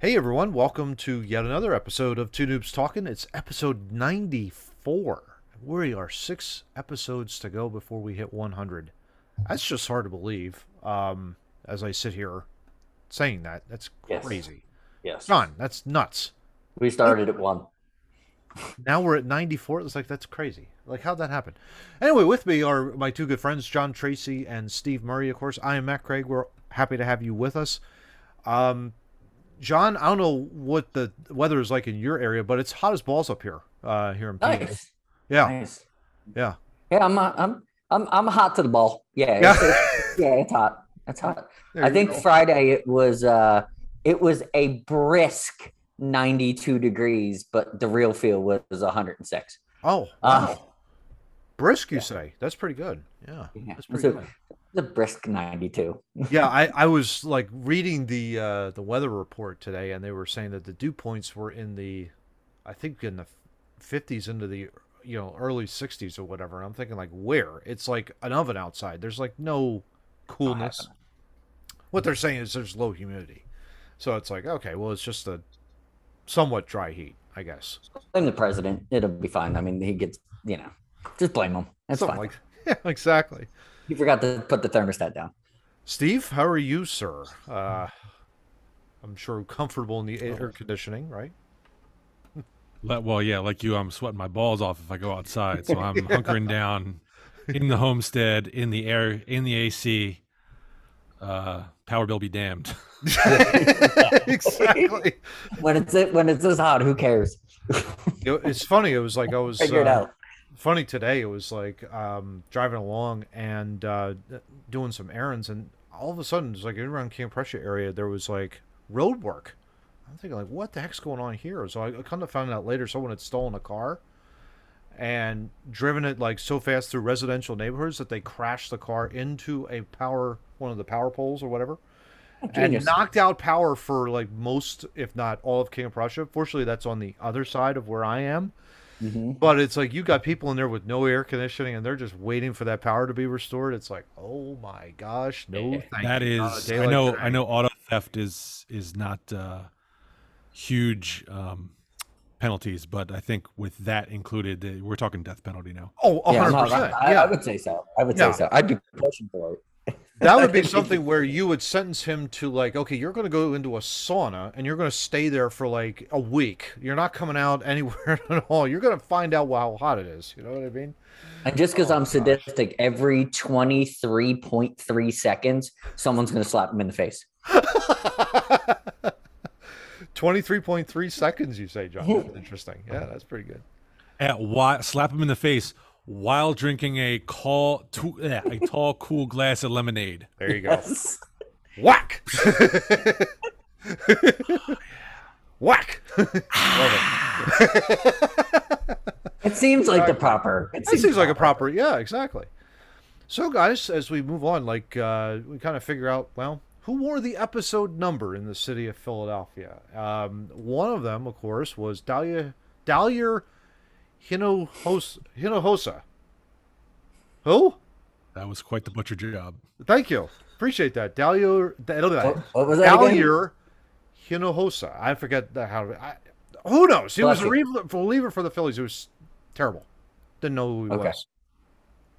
Hey everyone, welcome to yet another episode of Two Noobs Talking. It's episode 94. We are six episodes to go before we hit 100. That's just hard to believe. Um, as I sit here saying that, that's Yes. crazy. Yes. John, that's nuts. We started at one. Now we're at 94. It's like, that's crazy. Like, how'd that happen? Anyway, with me are my two good friends, John Tracy and Steve Murray, of course. I am Matt Craig. We're happy to have you with us. Um, John, I don't know what the weather is like in your area, but it's hot as balls up here, uh, here in PA. Nice. Yeah, Nice. yeah. Yeah, I'm uh, I'm I'm I'm hot to the ball. Yeah. Yeah. It's, yeah, it's hot. It's hot. There I think go. Friday it was uh it was a brisk 92 degrees, but the real feel was 106. Oh, Uh, wow. brisk, you say? That's pretty good. Yeah, Yeah, that's pretty a- good. The brisk 92. yeah, I, I was like reading the uh, the weather report today, and they were saying that the dew points were in the, I think in the fifties into the you know early sixties or whatever. And I'm thinking like, where? It's like an oven outside. There's like no coolness. What they're saying is there's low humidity, so it's like okay, well it's just a somewhat dry heat, I guess. Blame the president. It'll be fine. I mean, he gets, you know, just blame him. That's Something fine. like yeah, exactly. He forgot to put the thermostat down. Steve, how are you, sir? Uh, I'm sure comfortable in the air conditioning, right? Le- Well, yeah, like you, I'm sweating my balls off if I go outside. So I'm hunkering down in the homestead, in the air, in the AC. Uh, power bill be damned. exactly. When it's when it's this hot, who cares? It- it's funny. It was like I was Figure it uh, out. Funny today. It was like um, driving along and uh, doing some errands, and all of a sudden, it's like around Camp Prussia area, there was like road work. I'm thinking like, what the heck's going on here? So I kind of found out later someone had stolen a car and driven it like so fast through residential neighborhoods that they crashed the car into a power one of the power poles or whatever and knocked out power for like most if not all of King of Prussia. Fortunately that's on the other side of where I am. Mhm. But it's like you got people in there with no air conditioning and they're just waiting for that power to be restored. It's like, oh my gosh, no Yeah. thank That you. Is, I know, today. I know, auto theft is is not uh, huge um, penalties, but I think with that included, uh, we're talking death penalty now. Oh, Yeah, no, percent. I, Yeah. I would say so. I would Yeah. say so. I'd be pushing for it. That would be something where you would sentence him to like, okay, you're going to go into a sauna and you're going to stay there for like a week. You're not coming out anywhere at all. You're going to find out how hot it is. You know what I mean? And just because Oh, I'm gosh. sadistic, every 23.3 seconds, someone's going to slap him in the face. Twenty-three point three seconds, you say, John. That's interesting. Yeah, that's pretty good. At why, slap him in the face while drinking a call, to, yeah, a tall, cool glass of lemonade. There you go. Whack. Whack. Love it. It seems like the proper. It That seems like a proper, yeah, exactly. So, guys, as we move on, like uh, we kind of figure out, well, who wore the episode number in the city of Philadelphia? Um, one of them, of course, was Dalier Dalier Hinojosa. Hinojosa. Who? That was quite the butcher job. Thank you, appreciate that. Dalier. What, what was that again? Dalier Hinojosa. I forget the, how. I, who knows? He was a Bless reliever, reliever for the Phillies. It was terrible. Didn't know who he Okay. was.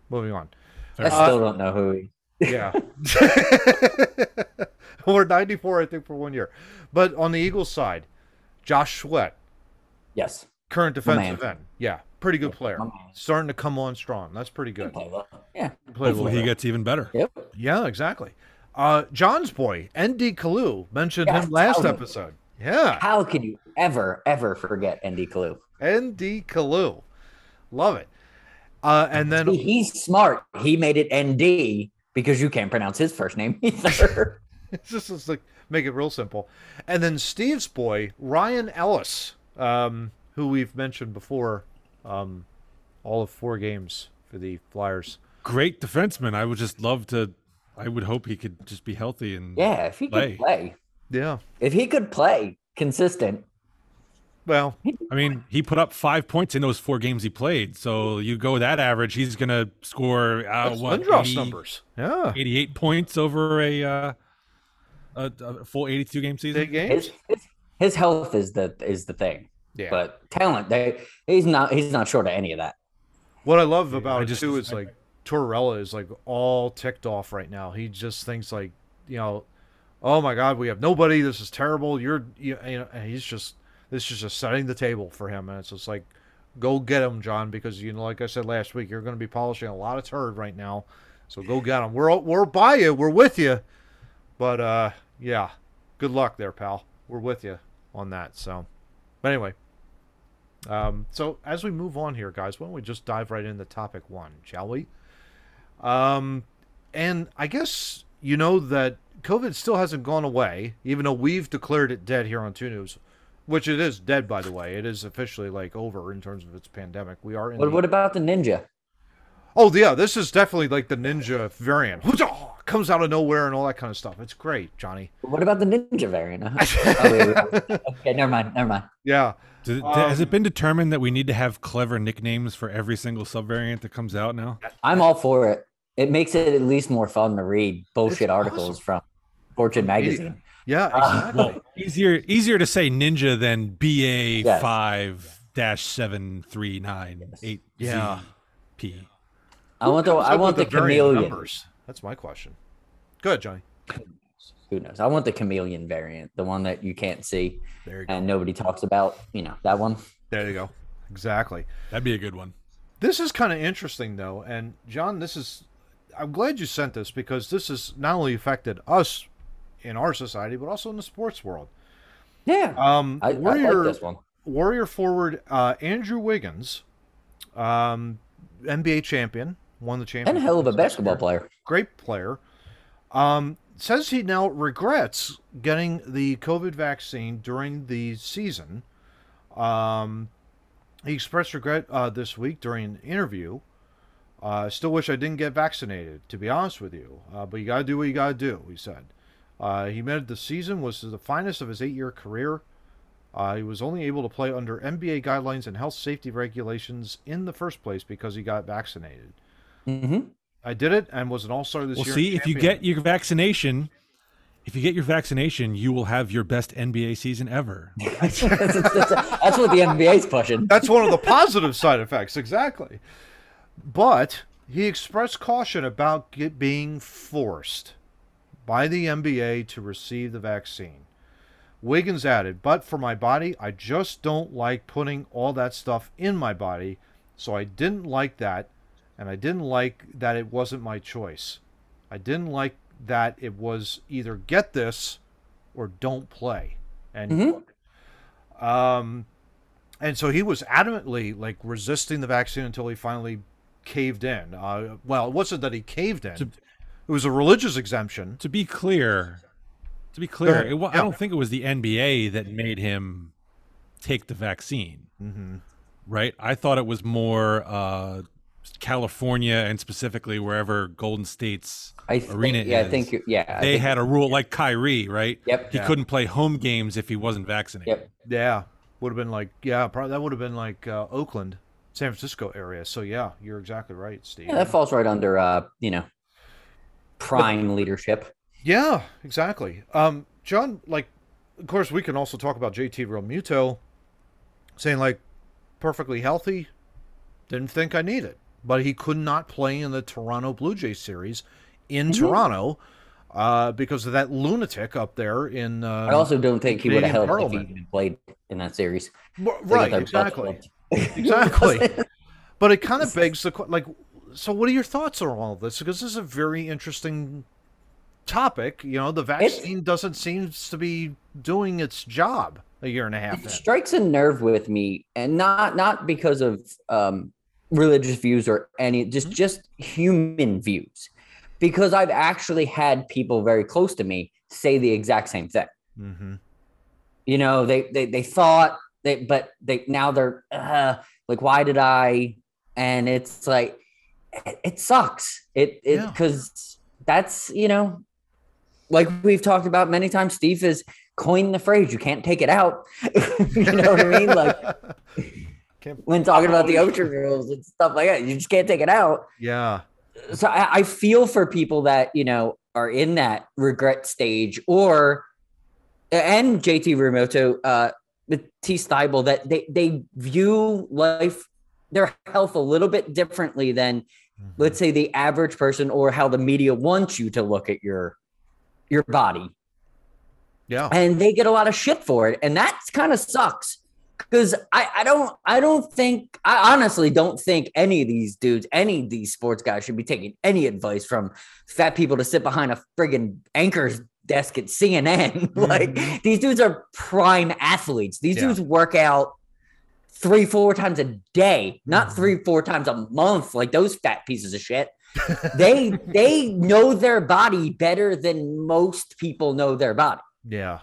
Moving on. I still don't know who he. Yeah. or 94, I think, for one year. But on the Eagles side, Josh Sweat, Yes. Current defensive end. Yeah, pretty good player. Starting to come on strong. That's pretty good. Well. Yeah. Play Hopefully, he bit. gets even better. Yep. Yeah, exactly. Uh, John's boy, ND Kalu, mentioned Yeah, him last tell me. episode. Yeah, How can you ever, ever forget ND Kalu? ND Kalu. Love it. Uh, and then He- he's smart. He made it ND because you can't pronounce his first name either. It's just it's like make it real simple. And then Steve's boy, Ryan Ellis, um, who we've mentioned before, um, all of four games for the Flyers. Great defenseman. I would just love to. I would hope he could just be healthy and yeah, if he Play. could play, Yeah. if he could play consistent, Well, I mean, he put up five points in those four games he played. So you go that average, he's going to score uh, that's what 80 numbers. Yeah. 88 points over a, uh, a, a full 82 game season. Big games. his, his his health is the is the thing. Yeah. But talent, they he's not he's not short of any of that. What I love about I it just- too is I- like Tortorella is like all ticked off right now. He just thinks like, you know, oh my God, we have nobody. This is terrible. You're, you, you know, and he's just this is just setting the table for him, and it's just like, go get him, John, because you know, like I said last week, you're going to be polishing a lot of turd right now. So go get him. We're we're by you. We're with you. But uh, yeah, good luck there, pal. We're with you on that. So, but anyway. Um, so as we move on here, guys, why don't we just dive right into topic one, shall we? Um, and I guess you know that COVID still hasn't gone away, even though we've declared it dead here on Two Noobs, which it is dead, by the way. It is officially like over in terms of its pandemic. We are in. What the- what about the ninja? Oh yeah, this is definitely like the ninja variant. Comes out of nowhere and all that kind of stuff. It's great, Johnny. What about the ninja variant? Uh-huh. oh, wait. Okay, never mind, never mind. Yeah. Does it- has Um, it been determined that we need to have clever nicknames for every single subvariant that comes out now? I'm all for it. It makes it at least more fun to read bullshit It's articles awesome. from Fortune magazine. Yeah, Ah, exactly. Well, easier easier to say ninja than BA Yes. five dash seven three nine eight Yeah. P. I want the I want the with chameleon. numbers? That's my question. Good, Johnny. Who knows? I want the chameleon variant, the one that you can't see There you go. and nobody talks about. You know that one. There you go. Exactly. That'd be a good one. This is kind of interesting, though. And, John, this is. I'm glad you sent this because this has not only affected us in our society, but also in the sports world. Yeah, Um, I, I Warrior, like this one. Warrior forward uh, Andrew Wiggins, um, NBA champion, won the And championship. a hell of a basketball player. Great player. Um, says he now regrets getting the COVID vaccine during the season. Um, he expressed regret uh, this week during an interview. Uh, still wish I didn't get vaccinated, to be honest with you. Uh, but you got to do what you got to do, he said. Uh, he admitted the season was the finest of his eight year career. Uh, he was only able to play under NBA guidelines and health safety regulations in the first place because he got vaccinated. Hmm I did it and was an all star this Well, year. see, and if you get your vaccination, if you get your vaccination, you will have your best NBA season ever. that's, that's- that's what the NBA's pushing. That's one of the positive side effects, exactly. But he expressed caution about get being forced by the NBA to receive the vaccine. Wiggins added, But for my body, I just don't like putting all that stuff in my body, so I didn't like that, and I didn't like that it wasn't my choice. I didn't like that it was either get this or don't play. And Mhm. um, and so he was adamantly like resisting the vaccine until he finally caved in. Uh, well, it wasn't that he caved in; To- it was a religious exemption. to be clear, to be clear, it. I don't think it was the NBA that made him take the vaccine. Mm-hmm. right? I thought it was more uh, California and specifically wherever Golden State's I think, arena yeah, I is. think yeah. I they think- had a rule like Kyrie, right? Yep. He Yeah. couldn't play home games if he wasn't vaccinated. Yep. Yeah, would have been like yeah, probably that would have been like uh, Oakland, San Francisco area. So yeah, you're exactly right, Steve. Yeah, that falls right under uh, you know, prime leadership. Yeah, exactly. Um, John, like, of course, we can also talk about JT Realmuto saying, like, perfectly healthy, didn't think I need it. But he could not play in the Toronto Blue Jays series in Mhm. Toronto uh, because of that lunatic up there in. Uh, I also don't think he would have held if he played in that series. right, exactly. Exactly. But it kind of begs the que- like. So, what are your thoughts on all of this? Because this is a very interesting topic. You know, the vaccine doesn't seem to be doing its job a year and a half. it in. strikes a nerve with me and not not because of um religious views or any just Mhm. just human views because i've actually had people very close to me say the exact same thing Mm-hmm. you know they they, they thought they but they now they're uh, like why did i and it's like it, it sucks it it Yeah. because that's you know like we've talked about many times steve has coined the phrase you can't take it out you know what i mean like Can't- when talking about the ocean rules and stuff like that you just can't take it out yeah. so I, I feel for people that you know are in that regret stage or and JT Realmuto, uh, Matisse Thybulle, that they they view life, their health a little bit differently than, let's say, the average person or how the media wants you to look at your your body, Yeah. and they get a lot of shit for it, and that kind of sucks. Because I, I don't I don't think I honestly don't think any of these dudes any of these sports guys should be taking any advice from fat people to sit behind a friggin' anchor's desk at CNN. like these dudes are prime athletes. These Yeah. dudes work out three, four times a day, not Mhm. three, four times a month, like those fat pieces of shit. they they know their body better than most people know their body. Yeah.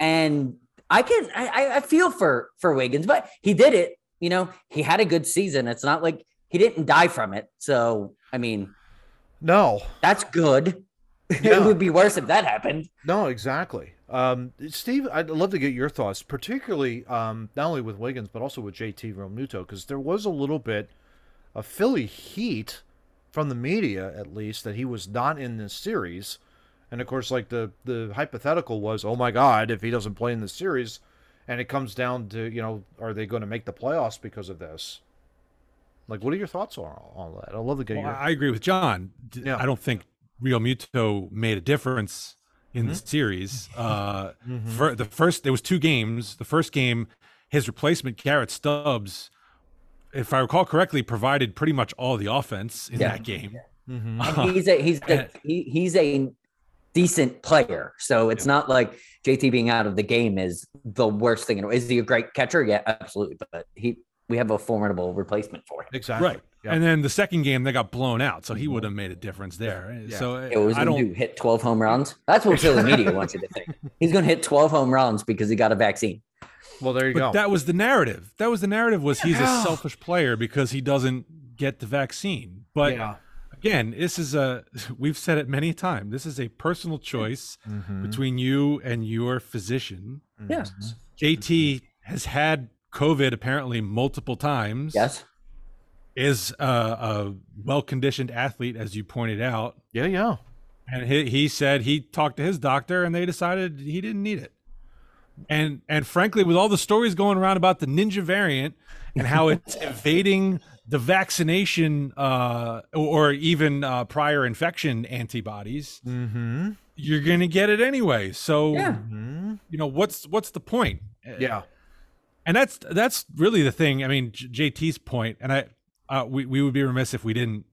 And I can I, I- feel for for Wiggins, but he did it. You know, he had a good season. It's not like he didn't die from it. So I mean, No. that's good. Yeah. it would be worse if that happened. No, exactly. Um, Steve, I'd love to get your thoughts, particularly um, not only with Wiggins but also with JT Realmuto, because there was a little bit of Philly heat from the media, at least, that he was not in this series. And of course, like the the hypothetical was, oh my God, if he doesn't play in the series, and it comes down to you know, are they going to make the playoffs because of this? Like, what are your thoughts on all that? I'd love the get Well. I agree with John. Yeah. I don't think Realmuto made a difference in the series. Uh, Mhm. fir- the first there was two games. The first game, his replacement Garrett Stubbs, if I recall correctly, provided pretty much all the offense in Yeah. that game. Mhm. And he's a he's a, he, he's a decent player. So it's not like JT being out of the game is the worst thing. Is he a great catcher? Yeah, absolutely. But he we have a formidable replacement for him. Exactly. Right. Yeah. And then the second game they got blown out, so he mm-hmm. would have made a difference there. Yeah. Eh, so It was eh, I going don't. to hit 12 home runs. That's what Philly media wants you to think. He's going to hit 12 home runs because he got a vaccine. well, there you But go. that was the narrative. That was the narrative was he's a selfish player because he doesn't get the vaccine. But yeah. Again, this is a we've said it many times. This is a personal choice Mhm. between you and your physician. Mm-hmm. Yes. JT mm-hmm. has had COVID apparently multiple times. Yes. Is a, a well-conditioned athlete, as you pointed out, Yeah, yeah. and he, he said he talked to his doctor, and they decided he didn't need it. And and frankly, with all the stories going around about the ninja variant and how it's evading the vaccination uh, or even uh, prior infection antibodies, Mm-hmm. you're gonna get it anyway. So Yeah. hmm you know what's what's the point? Yeah. and that's that's really the thing. I mean, J- JT's point, and I uh, we we would be remiss if we didn't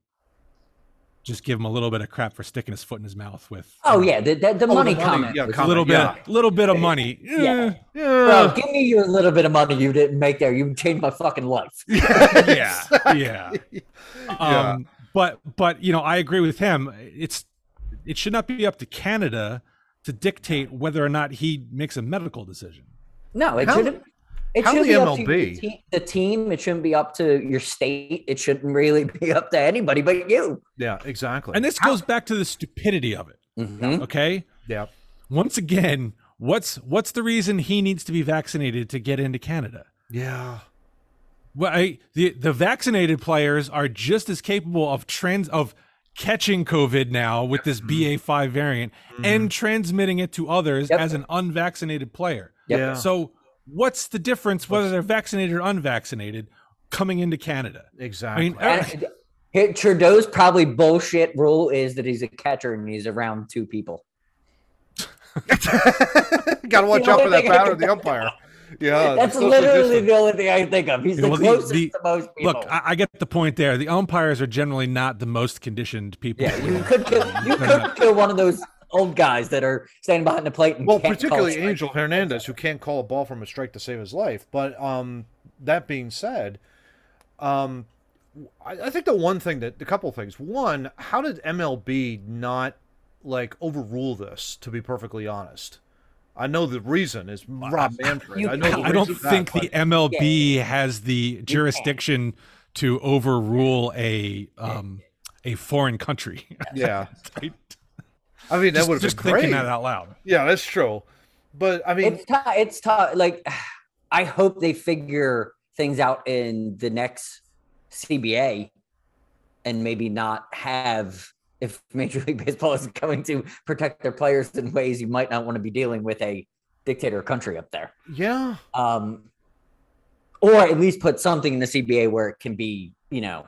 just give him a little bit of crap for sticking his foot in his mouth with Oh, yeah. The, the, the Oh, money the money, comment. yeah, was- a comment, little bit yeah. little bit of money. Yeah. Eh, Bro, give me your little bit of money you didn't make there. You changed my fucking life. yeah, yeah. Yeah. Um, but but you know, I agree with him. It's it should not be up to Canada to dictate whether or not he makes a medical decision. No, it How- shouldn't. It how should the be up to the te- the team. It shouldn't be up to your state. It shouldn't really be up to anybody but you. Yeah, exactly. And this goes back to the stupidity of it. Mhm. Okay, yeah. once again, what's what's the reason he needs to be vaccinated to get into Canada? Yeah. Well, I, the the vaccinated players are just as capable of trans of catching COVID now with this BA5 variant and transmitting it to others Yep. as an unvaccinated player. Yep. Yeah. So, what's the difference whether they're vaccinated or unvaccinated coming into Canada? Exactly. I mean, And here, Trudeau's probably bullshit rule is that he's a catcher and he's around two people. Got to watch out for that thing batter of the umpire. Yeah. That's literally the only thing I think of. He's the Well, the- closest the- to most people. look, I, I get the point there. The umpires are generally not the most conditioned people. yeah, you could kill, you could kill one of those old guys that are standing behind the plate and Well, can't particularly strikes. Angel Hernandez, who can't call a ball from a strike to save his life. But um, that being said, um, I, I think the one thing that a couple of things. One, how did MLB not like overrule this? To be perfectly honest, I know the reason is Rob Manfred. you I know. the I don't think that, the but- MLB has the jurisdiction to overrule a um, a foreign country. Yeah, I- I mean that would have just been great. thinking that out loud. Yeah, that's true. But I mean, it's tough. It's tough. Like, I hope they figure things out in the next CBA, and maybe not have if Major League Baseball is going to protect their players in ways you might not want to be dealing with a dictator country up there. Yeah. Um, or at least put something in the CBA where it can be, you know,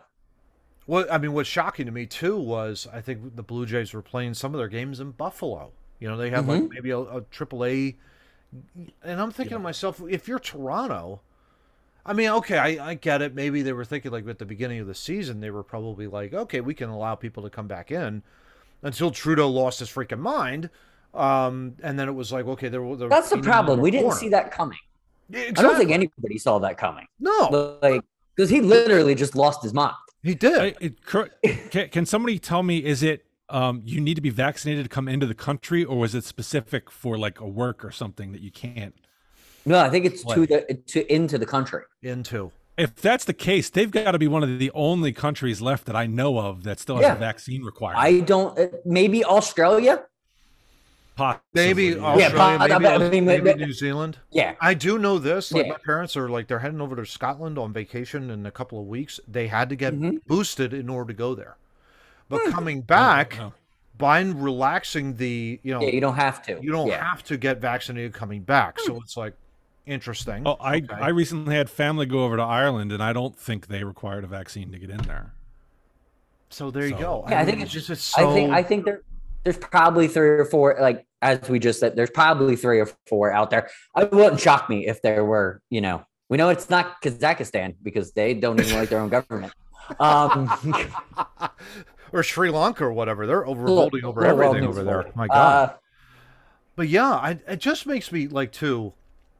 What I mean, what's shocking to me too was I think the Blue Jays were playing some of their games in Buffalo. You know, they have like maybe a, a triple A, and I'm thinking to myself, if you're Toronto, I mean, okay, I, I get it. Maybe they were thinking like at the beginning of the season, they were probably like, okay, we can allow people to come back in, until Trudeau lost his freaking mind. Um, and then it was like, okay, there. there that's the problem. We didn't see that coming. I don't think anybody saw that coming. No, Like, because he literally just lost his mind. He did. I- it- can, can somebody tell me is it um, you need to be vaccinated to come into the country or was it specific for like a work or something that you can't No, I think it's to the to into the country. into. if that's the case they've got to be one of the only countries left that i know of that still has Yeah. a vaccine requirement I don't. uh, Maybe Australia. Possibly, Maybe yeah. Australia, but- maybe, I mean, maybe but- New Zealand. Yeah. I do know this. Like Yeah. my parents are like they're heading over to Scotland on vacation in a couple of weeks. They had to get Mhm. boosted in order to go there. But Hmm. coming back, Oh, by relaxing the you know Yeah, you don't have to. you don't Yeah. have to get vaccinated coming back. So it's like interesting. Oh, I, Okay. I recently had family go over to Ireland, and I don't think they required a vaccine to get in there. so there you go. Yeah, I think mean, it's just it's so I think I think there there's probably three or four like as we just said there's probably three or four out there. I wouldn't shock me if there were, you know. We know it's not Kazakhstan because they don't even like their own government. Um or Sri Lanka or whatever. They're over revolting over everything over there. My God. uh, But yeah, I, it just makes me like too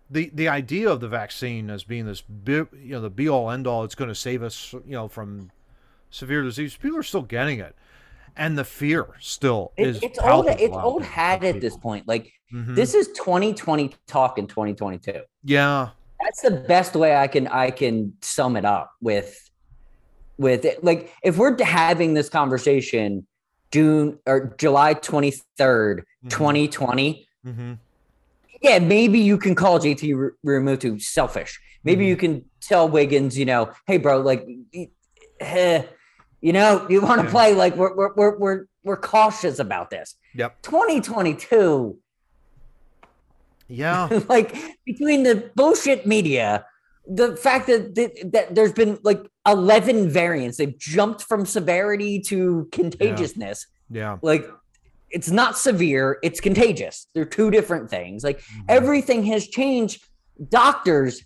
the the idea of the vaccine as being this bi- you know the be all end all. It's going to save us you know from severe disease. People are still getting it, and the fear still it- is it's old it's old there hat at this point. Like Mhm. this is 2020 talk in 2022. yeah, that's the best way I can I can sum it up with with it. Like if we're having this conversation June or July 23rd, Mhm. 2020, hmm yeah, maybe you can call JT R- Realmuto selfish. Maybe Mhm. you can tell Wiggins, you know, hey bro, like eh, you know, you want to Yeah. play like we're we're we're we're we're cautious about this. Yep. 2022 yeah, like between the bullshit media, the fact that, that that there's been like 11 variants, they've jumped from severity to contagiousness. yeah. Like it's not severe, it's contagious. They're two different things. Like Mhm. everything has changed. Doctors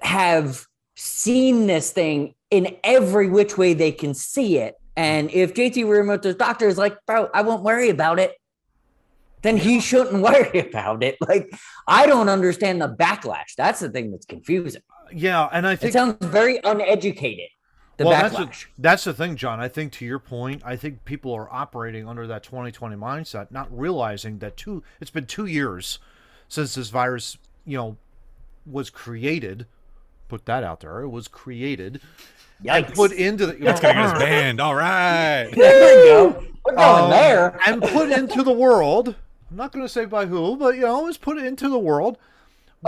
have seen this thing in every which way they can see it. And if JT Realmuto's doctor is like, bro, I won't worry about it, then he shouldn't worry about it. Like, I don't understand the backlash. That's the thing that's confusing. Uh, yeah, and I think It sounds very uneducated. The well, that's the, that's the thing, John. I think to your point, I think people are operating under that 2020 mindset, not realizing that two. It's been two years since this virus, you know, was created. Put that out there. It was created and put into the. That's gonna get us banned. All right. there we go. We're going Um, there. and put into the world. I'm not going to say by who, but you know, it's put into the world.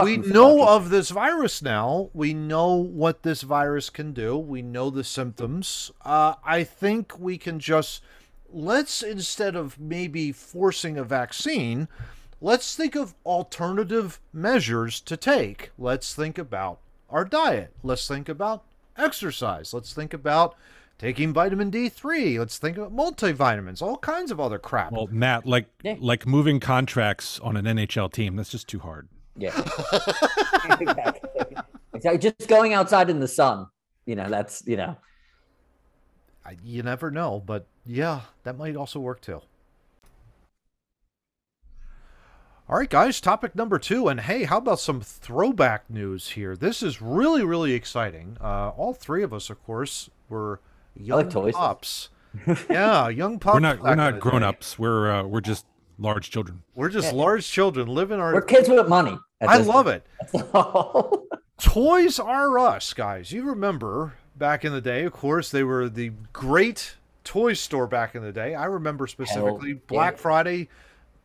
We Fucking know fucking- of this virus now. We know what this virus can do. We know the symptoms. Uh, I think we can just let's instead of maybe forcing a vaccine, let's think of alternative measures to take. Let's think about our diet. Let's think about exercise. Let's think about taking vitamin D3. Let's think about multivitamins, all kinds of other crap. Well, Matt, like Yeah. like moving contracts on an NHL team, that's just too hard. Yeah. exactly. It's like just going outside in the sun. You know, that's, you know, I- you never know, but yeah, that might also work too. All right, guys, topic number two. And hey, how about some throwback news here? This is really, really exciting. Uh, all three of us, of course, were young like toys. pups. yeah, young pups. we're not we're not the grown day. ups. We're uh, we're just large children. We're just Yeah. large children living our. we're kids with money. I this love it. Toys are Us, guys. You remember back in the day, of course, they were the great toy store back in the day. I remember specifically Black yeah. Friday.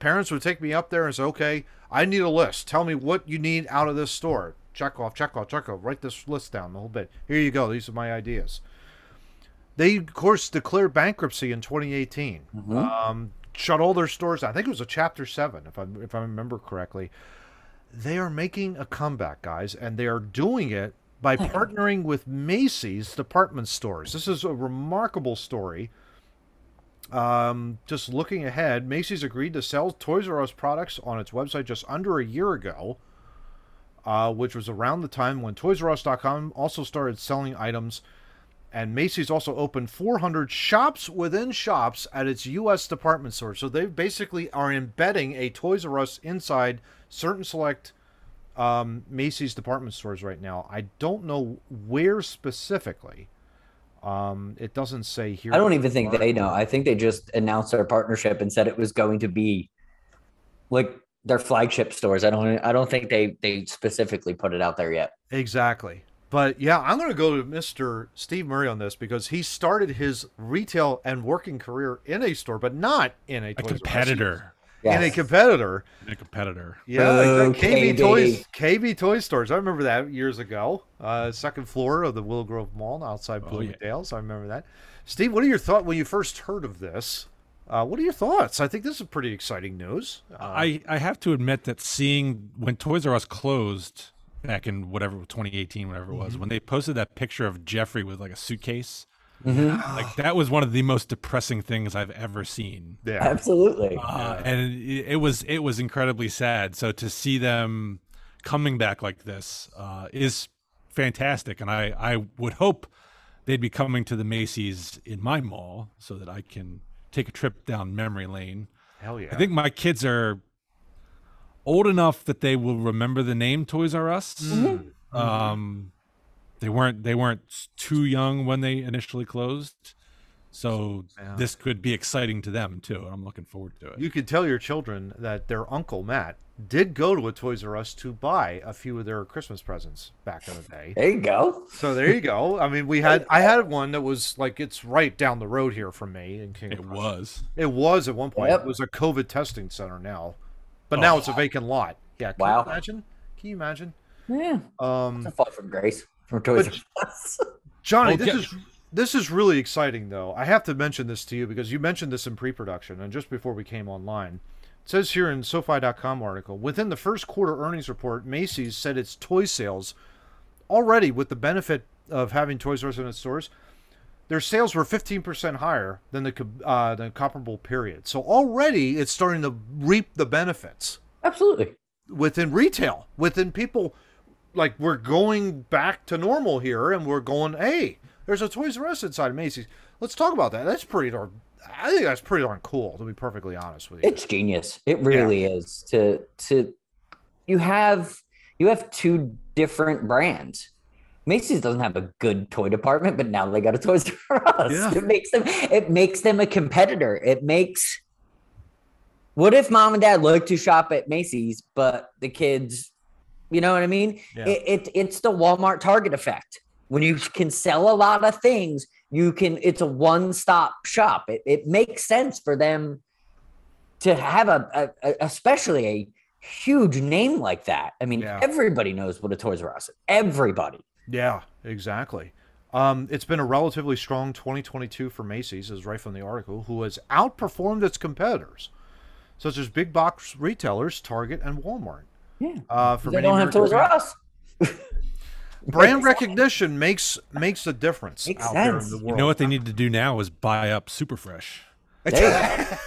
Parents would take me up there and say, okay, I need a list. Tell me what you need out of this store. Check off, check off, check off. Write this list down the whole bit. Here you go. These are my ideas. They, of course, declared bankruptcy in 2018. Mhm. Um, shut all their stores. down. I think it was a Chapter 7, if I, if I remember correctly. they are making a comeback, guys, and they are doing it by partnering with Macy's department stores. This is a remarkable story. Um, just looking ahead, Macy's agreed to sell Toys R Us products on its website just under a year ago, uh, which was around the time when ToysRUs.com also started selling items. And Macy's also opened 400 shops within shops at its U.S. department store. So they basically are embedding a Toys R Us inside certain select um, Macy's department stores right now. I don't know where specifically. Um, it doesn't say here. I don't even think they know. I think they just announced their partnership and said it was going to be like their flagship stores. I don't I don't think they they specifically put it out there yet. Exactly. But yeah, I'm going to go to Mr. Steve Murray on this because he started his retail and working career in a store, but not in a, A Toys R Us. competitor. In a Yes. competitor. A competitor. Yeah, Boo, like KB KB. Toys, KB Toy Stores. I remember that years ago. Uh, second floor of the Willow Grove Mall outside Oh, yeah. Bloomingdale's. I remember that. Steve, what are your thoughts when you first heard of this? Uh, what are your thoughts? I think this is pretty exciting news. Uh, I, I have to admit that seeing when Toys R Us closed back in whatever 2018, whatever it Mm-hmm. was, when they posted that picture of Geoffrey with like a suitcase, Mhm. like that was one of the most depressing things I've ever seen. yeah, Absolutely. Uh, and it, it was it was incredibly sad. So to see them coming back like this uh, is fantastic, and I I would hope they'd be coming to the Macy's in my mall so that I can take a trip down memory lane. hell yeah. I think my kids are old enough that they will remember the name Toys R Us. Mm-hmm. Um, they weren't they weren't too young when they initially closed, so Yeah. this could be exciting to them too. I'm looking forward to it. you could tell your children that their uncle Matt did go to a Toys R Us to buy a few of their Christmas presents back in the day. There you go. So there you go. I mean, we had I had one that was like it's right down the road here from me in King. it was. It was at one point. Yep. It was a COVID testing center now, but now it's a vacant lot. Yeah. Can Wow. you imagine? Can you imagine? Yeah. Um, It's a fall from grace from Toys But- R Us. Johnny, Oh, this is this is really exciting though. I have to mention this to you because you mentioned this in pre-production and just before we came online. It says here in SoFi.com article, within the first quarter earnings report, Macy's said its toy sales already with the benefit of having Toys R Us in its stores, their sales were 15% higher than the uh, the comparable period. So already it's starting to reap the benefits Absolutely. within retail, within people. Like we're going back to normal here, and we're going. Hey, there's a Toys R Us inside of Macy's. Let's talk about that. That's pretty darn. I think that's pretty darn cool. To be perfectly honest with you. It's genius. It really is. To to you have you have two different brands. Macy's doesn't have a good toy department, but now they got a Toys R Us. Yeah. It makes them it makes them a competitor. It makes what if mom and dad like to shop at Macy's, but the kids, you know what I mean? Yeah. It, it it's the Walmart Target effect. When you can sell a lot of things, you can it's a one-stop shop. It, it makes sense for them to have a, a, especially a huge name like that. I mean, Yeah. everybody knows what a Toys R Us is. Everybody. Yeah, exactly. Um, it's been a relatively strong 2022 for Macy's, as right from the article, who has outperformed its competitors, such as big box retailers Target and Walmart. Yeah. Uh, for They don't have Toys American R Us. brand recognition makes makes a difference Makes out there in sense. the You world. You know what they need to do now is buy up Superfresh. There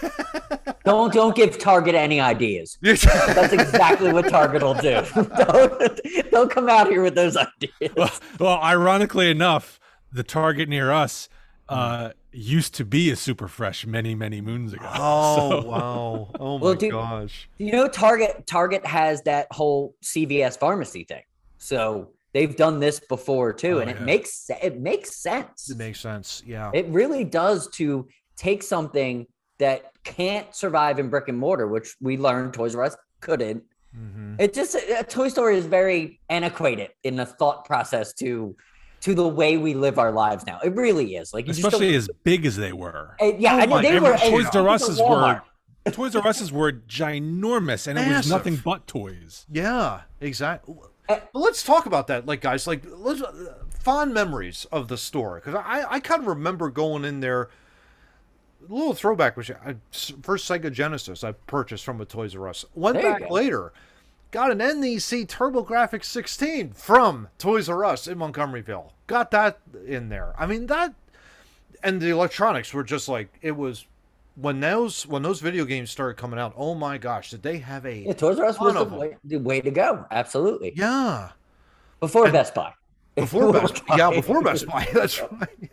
don't don't give Target any ideas. That's exactly what Target will do. don't, don't come out here with those ideas. well, well, ironically enough, the Target near us uh, used to be a super fresh many, many moons ago. Oh So- wow! Oh my Well, dude- gosh! You know, Target Target has that whole CVS pharmacy thing. So they've done this before too, Oh, and it makes it makes sense. It makes sense. Yeah. It really does to take something that can't survive in brick and mortar, which we learned Toys R Us couldn't. hmm It just a Toy Story is very antiquated in the thought process to to the way we live our lives now. It really is. Like you Especially just as big as they were. don't, yeah, Oh I know my they were Toys as R big Us's were Toys R Us's were ginormous, and it was nothing but toys. Yeah. Exactly. Uh, Well, let's talk about that, like guys, like let's uh, fond memories of the store because I I kind of remember going in there. A little throwback, which I, first Sega Genesis I purchased from a Toys R Us. Went There you back go. Got an NEC TurboGrafx 16 from Toys R Us in Montgomeryville. Got that in there. I mean that, and the electronics were just like it was when those when those video games started coming out. Oh my gosh, did they have a Yeah, Toys R Us was the way, the way to go. Absolutely. yeah Before And- Best Buy. before Best Buy. yeah before Best Buy. That's right.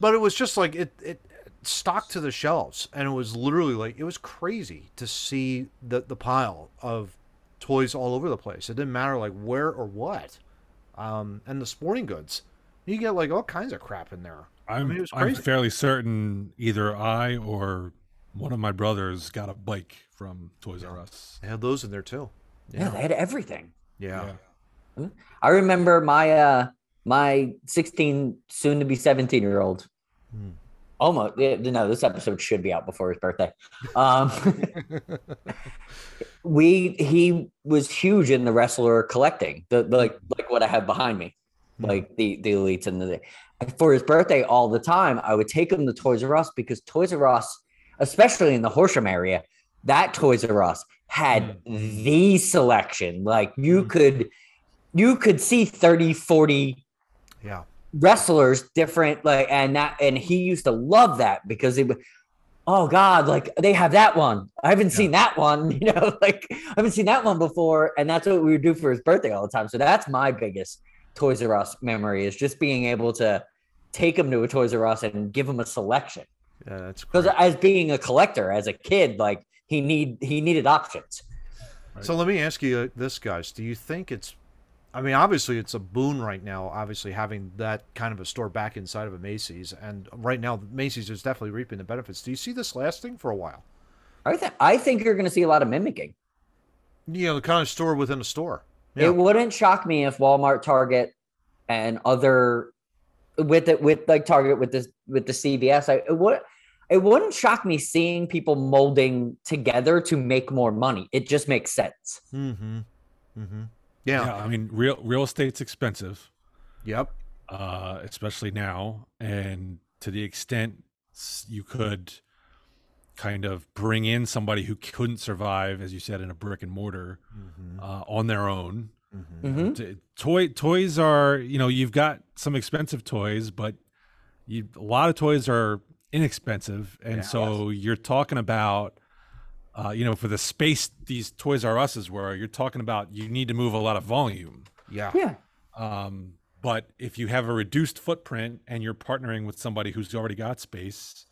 But it was just like it it stocked to the shelves, and it was literally like it was crazy to see the the pile of toys all over the place. It didn't matter like where or what, um, and the sporting goods. You get like all kinds of crap in there. I'm, mean, it was I'm fairly certain either I or one of my brothers got a bike from Toys R Us. They had those in there too. Yeah, they had everything. Yeah. I remember my uh my 16 soon to be 17 year old. Hmm. Almost yeah, no, this episode should be out before his birthday. Um we he was huge in the wrestler collecting, the, the like like what I have behind me. Hmm. Like the the elites and the for his birthday all the time, I would take him to Toys R Us because Toys R Us, especially in the Horsham area, that Toys R Us had the selection. Like you Hmm. could you could see 30, 40 Yeah. Wrestlers different like and that and he used to love that because it would oh god like they have that one. I haven't seen that one you know like i haven't seen that one before and that's what we would do for his birthday all the time. So that's my biggest toys r us memory is just being able to take him to a toys r us and give him a selection. Yeah, that's because as being a collector as a kid like he need he needed options. So let me ask you this, guys. Do you think it's I mean, obviously it's a boon right now, obviously having that kind of a store back inside of a Macy's and right now Macy's is definitely reaping the benefits. Do you see this lasting for a while? i think i think you're going to see a lot of mimicking You know, the kind of store within a store. Yeah. It wouldn't shock me if Walmart, Target, and other with it with like Target with this with the CVS. I it would it wouldn't shock me seeing people molding together to make more money. It just makes sense. Mm-hmm. Mm-hmm. Yeah. Yeah. I mean, real real estate's expensive, Yep. uh, especially now, and to the extent you could kind of bring in somebody who couldn't survive, as you said, in a brick and mortar Mm-hmm. uh, on their own. Mm-hmm. hmm T- toy toys are you know you've got some expensive toys but you a lot of toys are inexpensive and Yeah. so you're talking about uh, you know for the space these toys r us's were you're talking about you need to move a lot of volume Yeah. Yeah. um, but if you have a reduced footprint and you're partnering with somebody who's already got space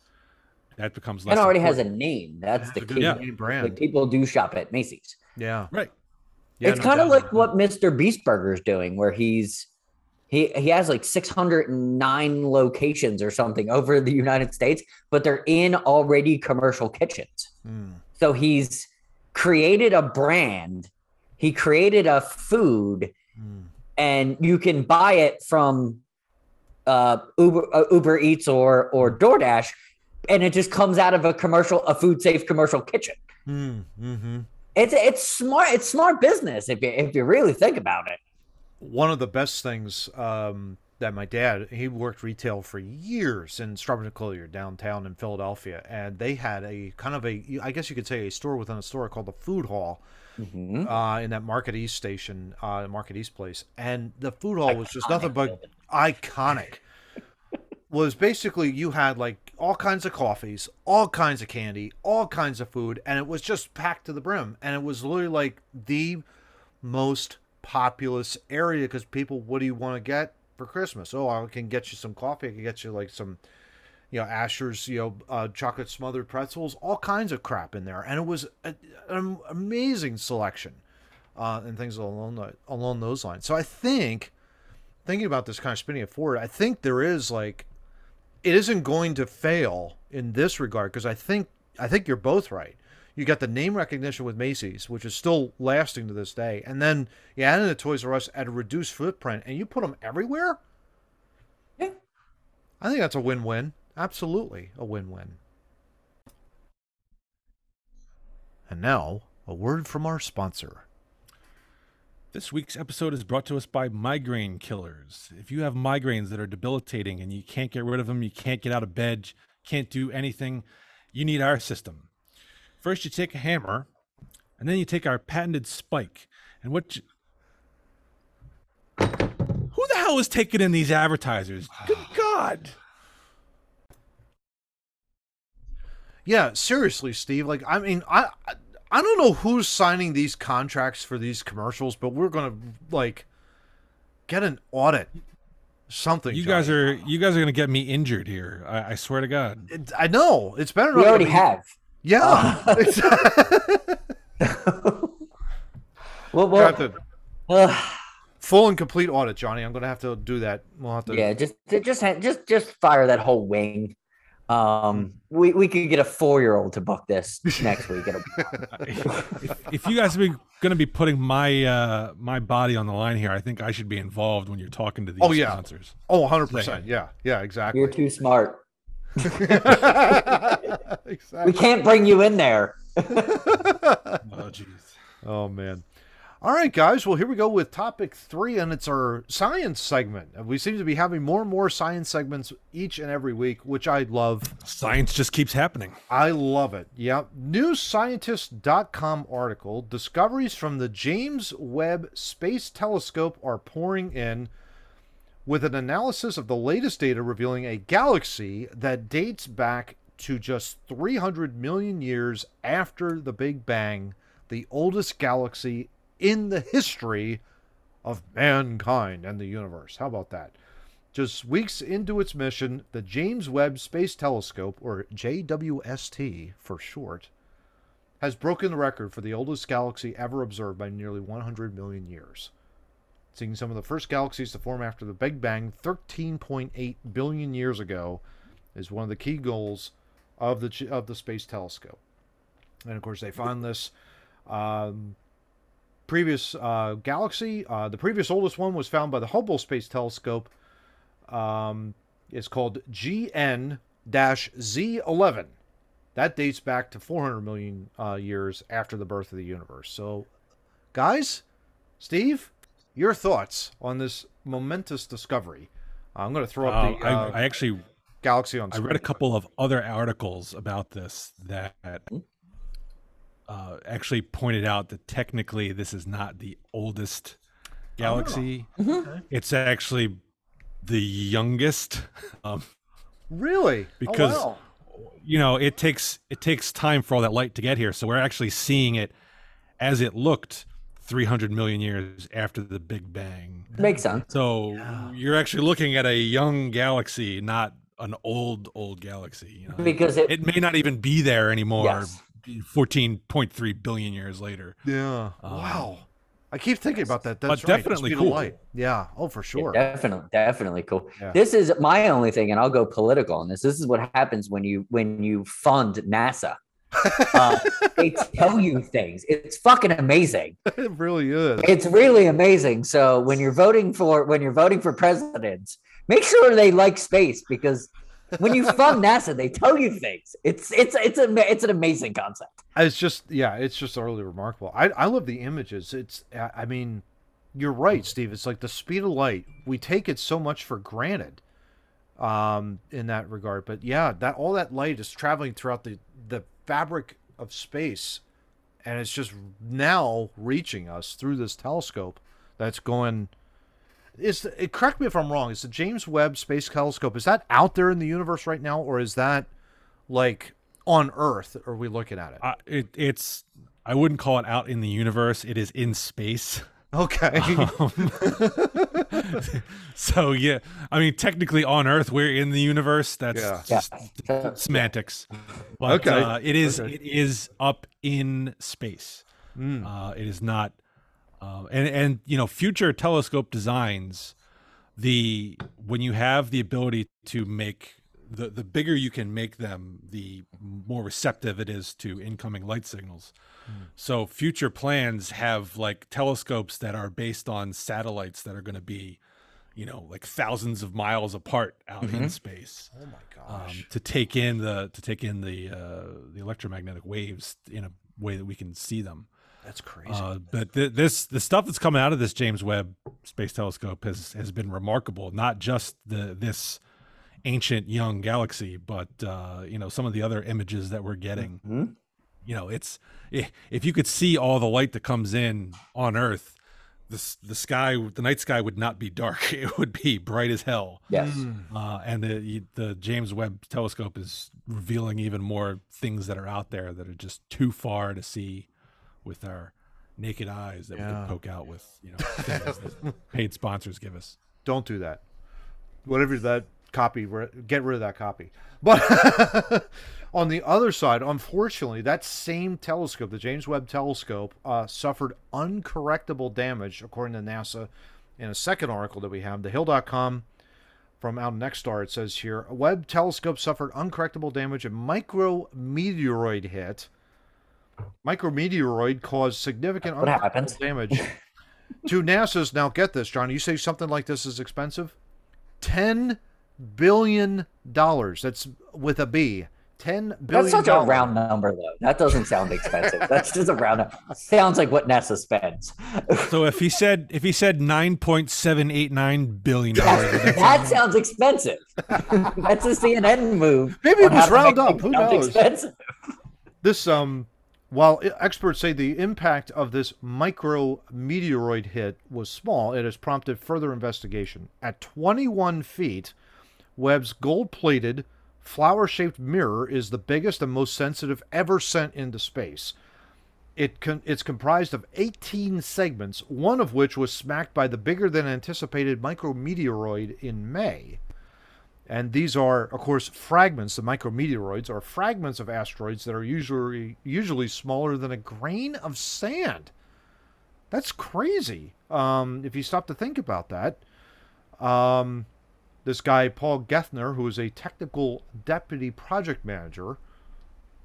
that becomes less And already has a name. That's the It's a good key. Yeah. name brand. Like people do shop at Macy's. yeah. right Yeah, it's no kind of like what Mr. Beast Burger's doing, where he's he he has like 609 locations or something over the United States, but they're in already commercial kitchens. Mm. So he's created a brand, he created a food, Mm. and you can buy it from uh, Uber uh, Uber Eats or or DoorDash, and it just comes out of a commercial, a food safe commercial kitchen. Mm. Mm-hmm. It's it's smart. It's smart business if you if you really think about it. one of the best things um, that my dad he worked retail for years in Strawbridge & Clothier downtown in Philadelphia, and they had a kind of a I guess you could say a store within a store called the Food Hall Mhm. uh, in that Market East station, uh, Market East place, and the Food Hall was just nothing but iconic. was basically you had like all kinds of coffees, all kinds of candy, all kinds of food, and it was just packed to the brim. And it was literally like the most populous area because people, what do you want to get for Christmas? Oh, I can get you some coffee. I can get you like some, you know, Asher's, you know, uh, chocolate smothered pretzels, all kinds of crap in there. And it was a, an amazing selection uh, and things along the, along those lines. So I think thinking about this kind of spinning it forward, I think there is like it isn't going to fail in this regard because I think I think you're both right. You got the name recognition with Macy's, which is still lasting to this day, and then you add in the Toys R Us at a reduced footprint, and you put them everywhere. Yeah. I think that's a win-win. Absolutely a win-win. And now, a word from our sponsor. This week's episode is brought to us by Migraine Killers. If you have migraines that are debilitating and you can't get rid of them, you can't get out of bed, can't do anything, you need our system. First, you take a hammer and then you take our patented spike, and what? You, who the hell is taking in these advertisers? Good God! Yeah, seriously, Steve. Like, I mean, I I- I don't know who's signing these contracts for these commercials, but we're gonna like get an audit. Something. You guys are you guys are gonna get me injured here. I, I swear to God. It, I know it's better. We already be- have. Yeah. Well, We'll have well, to- uh, full and complete audit, Johnny. I'm gonna have to do that. We'll have to. yeah, just just just just fire that whole wing. Um, we we could get a four year old to book this next week. If, if you guys are going to be putting my uh, my body on the line here, I think I should be involved when you're talking to these Oh, yeah. sponsors. Oh, 100 percent. Yeah. Yeah. Exactly. You're too smart. Exactly. We can't bring you in there. Oh, jeez. Oh man. All right, guys. Well, here we go with topic three, and it's our science segment. We seem to be having more and more science segments each and every week, which I love. Science just keeps happening. I love it. Yep. NewScientist.com article Discoveries from the James Webb Space Telescope are pouring in with an analysis of the latest data revealing a galaxy that dates back to just 300 million years after the Big Bang, the oldest galaxy in the history of mankind and the universe. How about that? Just weeks into its mission, the James Webb Space Telescope, or JWST for short, has broken the record for the oldest galaxy ever observed by nearly 100 million years. Seeing some of the first galaxies to form after the Big Bang 13.8 billion years ago is one of the key goals of the of the space telescope. And of course, they found this um, previous uh, galaxy. Uh, the previous oldest one was found by the Hubble Space Telescope. Um, it's called GN-Z11. That dates back to 400 million uh, years after the birth of the universe. So, guys, Steve, your thoughts on this momentous discovery? I'm going to throw up Uh, the uh, I, I actually galaxy on I read a couple of other articles about this that uh, actually pointed out that technically this is not the oldest galaxy. It's actually the youngest. Um, Really? because oh, you know it takes it takes time for all that light to get here so we're actually seeing it as it looked 300 million years after the big bang Makes sense. so you're actually looking at a young galaxy not an old old galaxy you know Because it, it may not even be there anymore Yes. 14.3 billion years later Yeah. Um, wow. I keep thinking about that. That's but right, definitely cool. light. Yeah. Oh, for sure. definitely, definitely cool. Yeah. This is my only thing, and I'll go political on this. This is what happens when you when you fund NASA. Uh, they tell you things. It's fucking amazing. it really is. It's really amazing. So when you're voting for when you're voting for presidents, make sure they like space because when you fund NASA, they tell you things. It's it's it's a it's an amazing concept. It's just yeah, it's just utterly remarkable. I I love the images. It's I mean, you're right, Steve. It's like the speed of light. We take it so much for granted, um, in that regard. But yeah, that all that light is traveling throughout the fabric of space, and it's just now reaching us through this telescope that's going. Is it, correct me if I'm wrong? Is the James Webb Space Telescope is that out there in the universe right now, or is that like on Earth? Are we looking at it? uh, it, it's i wouldn't call it out in the universe it is in space Okay. Um, so yeah, I mean, technically on Earth we're in the universe. That's Yeah. Yeah. just So- semantics. But Okay. uh, it is Okay. it is up in space. Mm. Uh, it is not, um, and and you know, future telescope designs. The when you have the ability to make the the bigger you can make them, the more receptive it is to incoming light signals. So future plans have like telescopes that are based on satellites that are going to be, you know, like thousands of miles apart out in space oh my um, gosh. to take in the to take in the uh, the electromagnetic waves in a way that we can see them. That's crazy. Uh, but th- this the stuff that's coming out of this James Webb Space Telescope has has been remarkable. Not just the this ancient young galaxy, but uh, you know some of the other images that we're getting. Mhm. you know, it's if you could see all the light that comes in on Earth, the the sky, the night sky would not be dark. It would be bright as hell. Yes. Uh, and the the James Webb Telescope is revealing even more things that are out there that are just too far to see with our naked eyes that we Yeah. can poke out with you know paid sponsors give us. Don't do that. Whatever that copy, get rid of that copy. But on the other side, unfortunately, that same telescope, the James Webb Telescope, uh, suffered uncorrectable damage, according to NASA. In a second article that we have, thehill.com from out Nexstar, it says here a Webb telescope suffered uncorrectable damage. A micrometeoroid hit. Micrometeoroid caused significant What happens? damage to NASA's. Now, get this, John. You say something like this is expensive? $10 billion. dollars. That's with a B. $10 billion. That's such a round number, though. That doesn't sound expensive. That's just a round number. Sounds like what NASA spends. So if he said if he said nine point seven eight nine billion dollars, that sounds expensive. That's a CNN move. Maybe it was how round up. Who knows? Expensive. This um while experts say the impact of this micro meteoroid hit was small, it has prompted further investigation. At 21 feet, Webb's gold-plated flower-shaped mirror is the biggest and most sensitive ever sent into space. It con- it's comprised of 18 segments, one of which was smacked by the bigger than anticipated micrometeoroid in May. And these are, of course, fragments. The micrometeoroids are fragments of asteroids that are usually usually smaller than a grain of sand. That's crazy. Um, if you stop to think about that, um, this guy Paul Geithner, who is a technical deputy project manager,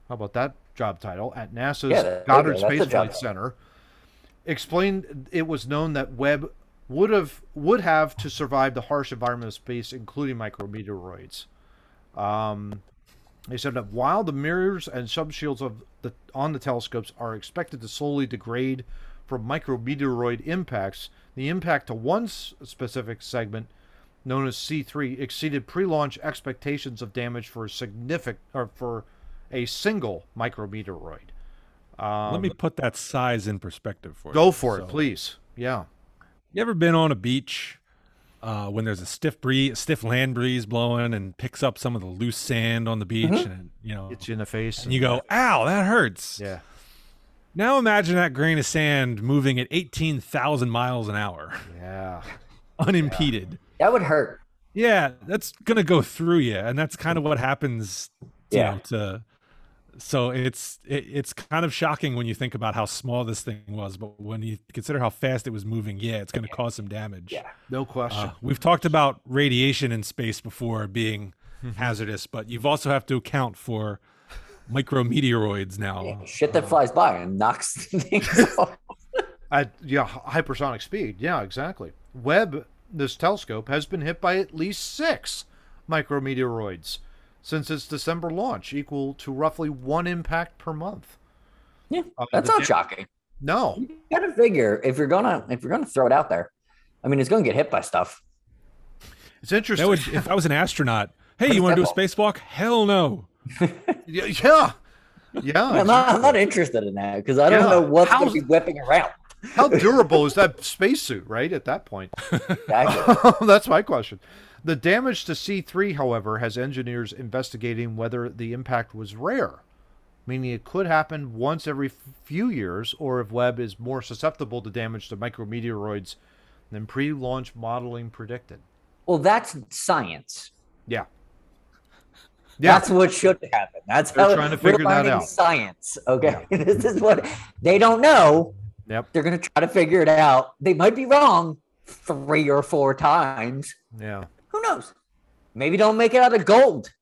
how about that job title at NASA's Yeah, you Goddard go. Space Flight. Center, explained it was known that Webb would have would have to survive the harsh environment of space, including micrometeoroids. Um, they said that while the mirrors and sunshields of the on the telescopes are expected to slowly degrade from micrometeoroid impacts, the impact to one specific segment, known as C3, exceeded pre-launch expectations of damage for a significant or for a single micrometeoroid. Um, let me put that size in perspective for you. go for it, please. Yeah. You ever been on a beach uh, when there's a stiff breeze, stiff land breeze blowing, and picks up some of the loose sand on the beach, and you know, Hits you in the face. and you go, "Ow, that hurts." yeah. Now imagine that grain of sand moving at eighteen thousand miles an hour, Yeah. unimpeded. That would hurt. Yeah, that's gonna go through you, and that's kind of what happens. You Yeah. know, to so it's it, it's kind of shocking when you think about how small this thing was, but when you consider how fast it was moving, yeah, it's gonna cause some damage. Yeah. No question. Uh, we've talked about radiation in space before being hazardous, but you've also have to account for micrometeoroids now. Shit that flies by and knocks things off. At yeah, hypersonic speed. Yeah, exactly. Webb, this telescope, has been hit by at least six micrometeoroids since its December launch, equal to roughly one impact per month. Yeah, Uh, that's not da- shocking. No, You gotta figure if you're gonna if you're gonna throw it out there, I mean it's gonna get hit by stuff. it's interesting. That would if I was an astronaut. Hey, you want to do a spacewalk? Hell no. yeah, yeah, yeah. I'm not, I'm not interested in that because I don't Yeah. know what's How's- gonna be whipping around. How durable is that spacesuit? Right at that point. Exactly. That's my question. The damage to C3, however, has engineers investigating whether the impact was rare, meaning it could happen once every few years, or if Webb is more susceptible to damage to micrometeoroids than pre launch modeling predicted. well, that's science. Yeah. Yeah. That's what should happen. That's how They're how trying to we're figure that learning out. Science. Okay. this is what they don't know. Yep. They're gonna try to figure it out. They might be wrong three or four times. Yeah. Who knows? Maybe don't make it out of gold.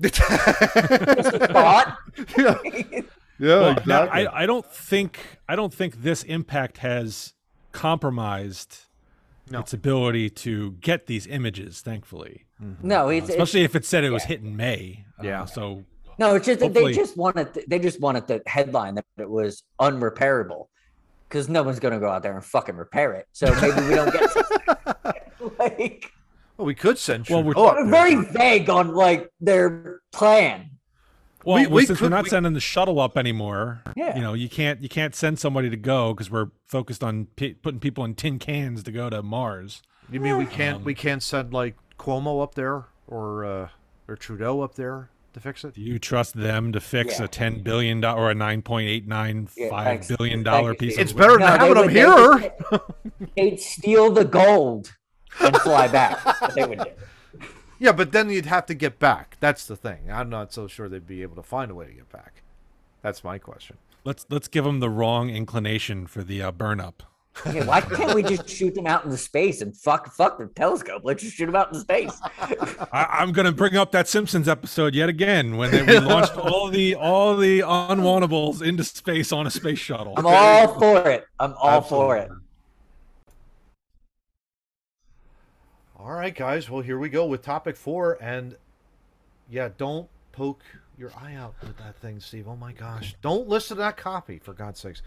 Just a yeah. Yeah. Well, now. I, I don't think I don't think this impact has compromised No. its ability to get these images. Thankfully, no, it's, it's especially if it said it was hit in May. Uh, Yeah. so no, it's just hopefully- they just wanted to, they just wanted the headline that it was unrepairable because no one's gonna go out there and fucking repair it. So maybe we don't get like well, we could send Well, we're- oh, very vague on like their plan. Well, We- well, we since could- we're not we- sending the shuttle up anymore, Yeah. you know, you can't you can't send somebody to go because we're focused on p- putting people in tin cans to go to Mars. You mean we can't Um, we can't send like Cuomo up there or uh, or Trudeau up there to fix it? Do you trust them to fix Yeah. a ten billion dollar or a nine point eight nine Yeah, billion Thank dollar you, piece? Steve. of It's better than No, having them here. they would- They'd steal the gold and fly back. They would do. Yeah, but then you'd have to get back. That's the thing. I'm not so sure they'd be able to find a way to get back. That's my question. Let's let's give them the wrong inclination for the uh, burn up. Yeah, why can't we just shoot them out into space and fuck fuck the telescope? Let's just shoot them out into space. I, I'm going to bring up that Simpsons episode yet again when they we launched all the all the unwantables into space on a space shuttle. I'm all for it. I'm all for it. All right, guys. Well, here we go with topic four, and yeah, don't poke your eye out with that thing, Steve. Oh my gosh, don't listen to that copy for God's sakes.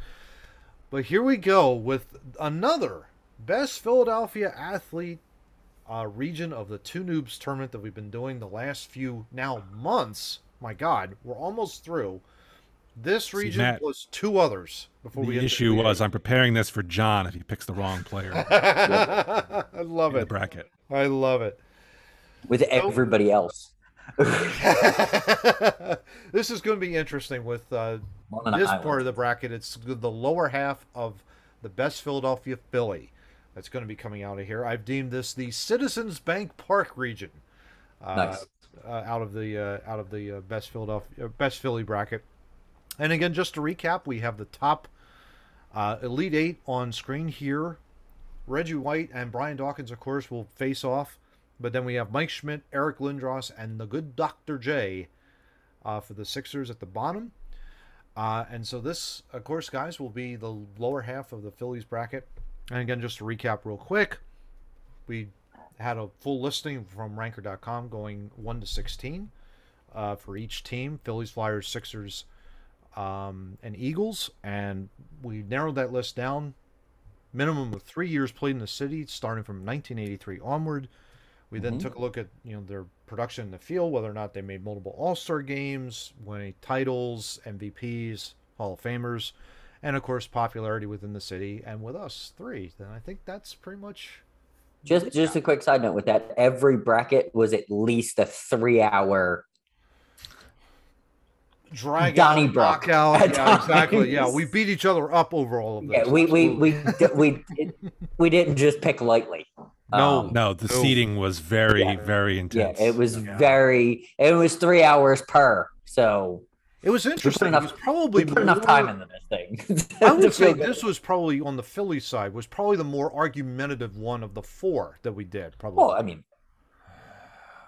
But here we go with another best Philadelphia athlete uh, region of the Two Noobs tournament that we've been doing the last few now months. My God, we're almost through. This region Matt, was two others before we. The hit issue the was I'm preparing this for John if he picks the wrong player I love the it. bracket. I love it. With everybody else. this is going to be interesting with uh, On an this part of the bracket. It's the lower half of the best Philadelphia Philly that's going to be coming out of here. I've deemed this the Citizens Bank Park region. Uh, Nice. uh, out of the uh, out of the uh, best Philadelphia uh, best Philly bracket. And again, just to recap, we have the top uh, Elite Eight on screen here. Reggie White and Brian Dawkins, of course, will face off. But then we have Mike Schmidt, Eric Lindros, and the good Dr. J uh, for the Sixers at the bottom. Uh, and so this, of course, guys, will be the lower half of the Phillies bracket. And again, just to recap real quick, we had a full listing from ranker.com going 1 to 16 uh, for each team Phillies, Flyers, Sixers, um, and Eagles. And we narrowed that list down. Minimum of three years played in the city, starting from 1983 onward. We then Mhm. took a look at you know their production in the field, whether or not they made multiple All Star games, any titles, MVPs, Hall of Famers, and of course popularity within the city and with us three. Then I think that's pretty much Just just a quick side note with that, every bracket was at least a three hour drag Donnybrook. knockout. At Yeah, exactly. Yeah, we beat each other up over all of this. Yeah, we we we we it- we didn't just pick lightly. No. Um, No, the seating was very, Yeah. very intense. yeah, it was Yeah. very. It was three hours per. So It was interesting. enough- it was probably we put enough time into this thing. I would say good. this was probably on the Philly side was probably the more argumentative one of the four that we did. Probably. Well, I mean,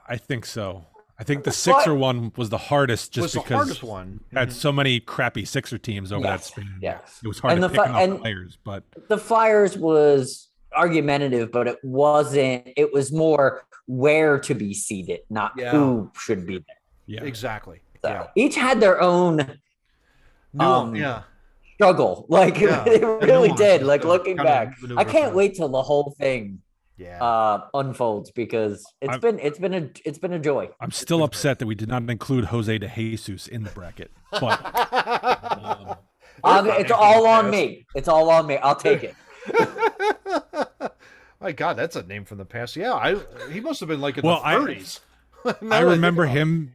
I think so. I think the Sixer one was the hardest just was the because hardest one. we had so many crappy Sixer teams over that span. yes. It was hard And to the pick fi- enough and- players, but the Flyers was argumentative, but it wasn't. It was more where to be seated, not Yeah. who should be there. yeah. Exactly. So Yeah. each had their own New, Um, yeah. struggle. Like Yeah. it really nuances did. Like looking back, I can't wait till the whole thing Yeah. uh unfolds because it's I'm- been it's been a it's been a joy. I'm still upset that we did not include Jose de Jesus in the bracket. But um, it's all on me. It's all on me. I'll take it. My God, that's a name from the past. Yeah, I he must have been like in Well, the I- 30s. Now that I remember about it. him.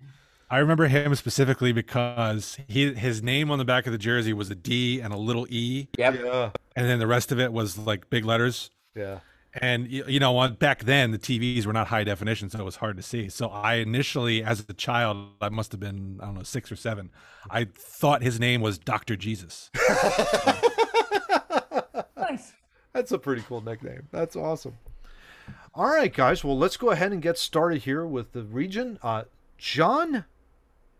I remember him specifically because he his name on the back of the jersey was a D and a little E, Yep. Yeah, and then the rest of it was like big letters. yeah. And you know, on back then the TVs were not high definition, so it was hard to see. So I initially, as a child, I must have been I don't know six or seven. I thought his name was Doctor Jesus. That's a pretty cool nickname. That's awesome. All right, guys. Well, let's go ahead and get started here with the region. Uh, John,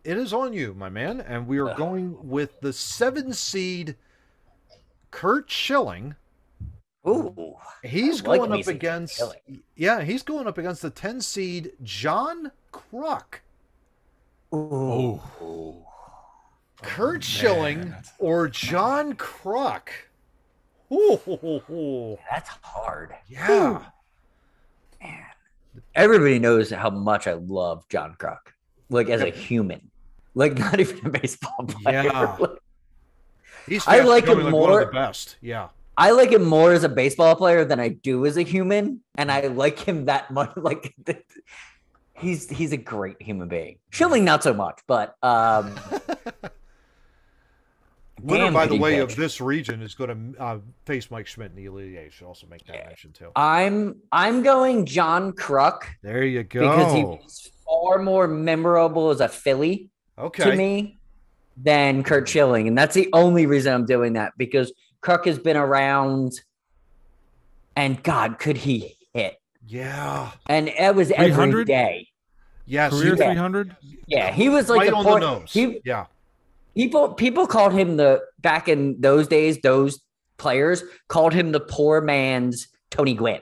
it is on you, my man, and we are going with the seven seed Curt Schilling. Ooh. He's like going up against yeah, he's going up against the ten seed John Kruk. Ooh. Oh, Curt Schilling or John Kruk. Ooh, That's hard. yeah. Man. Everybody knows how much I love John Kruk, like as a human. like not even a baseball player. Yeah. He's I like him like more- the best. Yeah. I like him more as a baseball player than I do as a human, and I like him that much. Like he's he's a great human being. Schilling not so much, but um, Winner, by the way, pitch. of this region is going to uh, face Mike Schmidt in the Elite Eight. Should also make that Yeah. mention too. I'm I'm going John Kruk There you go. because he was far more memorable as a Philly okay. to me than Curt Schilling, and that's the only reason I'm doing that because Kruk has been around, and God, could he hit? Yeah. And it was every 300? day. Yes. Career he- Yeah. 300. Yeah, he was like right the on point. the nose. He yeah. People people called him the back in those days. Those players called him the poor man's Tony Gwynn.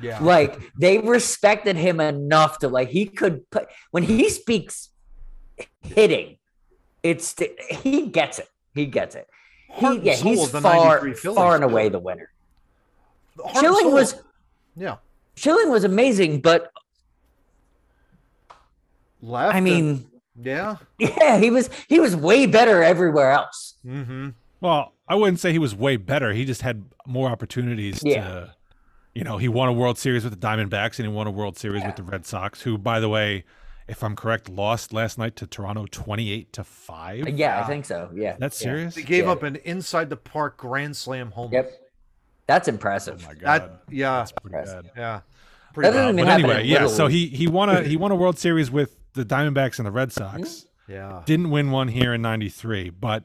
Yeah. Like they respected him enough to like he could put when he speaks hitting. It's he gets it. He gets it. He, yeah, he's far far and away the winner. Heart Schilling was Yeah. Schilling was amazing, but Left. I mean, yeah. yeah, he was he was way better everywhere else. Mm-hmm. Well, I wouldn't say he was way better. He just had more opportunities Yeah. to, you know, he won a World Series with the Diamondbacks and he won a World Series with the Red Sox, who, by the way, if I'm correct, lost last night to Toronto 28 to 5. Yeah, I think so. Yeah. That's yeah. serious? They gave Yeah. up an inside the park grand slam home. Yep. That's Oh impressive. my god. That yeah. That's pretty Impressive. bad. Yeah. Pretty doesn't bad. even But anyway, yeah, so he he won a he won a World Series with the Diamondbacks and the Red Sox. Yeah. Didn't win one here in 93, but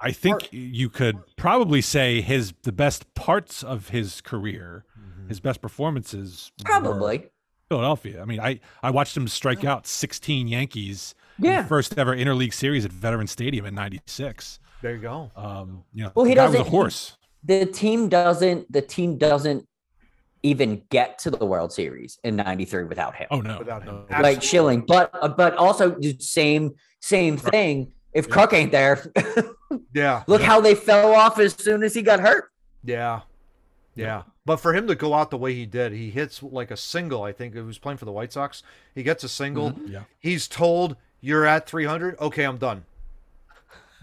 I think Part- you could probably say his the best parts of his career, Mm-hmm. his best performances Probably. Philadelphia. I mean, I I watched him strike out 16 Yankees in Yeah. the first ever interleague series at Veterans Stadium in 96. There you go. Um, you know, Well, he the guy was a doesn't- he- horse. The team doesn't the team doesn't even get to the World Series in 93 without him. Oh no. Without him. no. Absolutely. like Schilling, but uh, but also the same same thing. If Cook ain't there, Yeah. look how they fell off as soon as he got hurt. Yeah. Yeah. But for him to go out the way he did, he hits like a single, I think. He was playing for the White Sox. He gets a single. Yeah. He's told, You're at 300. Okay, I'm done.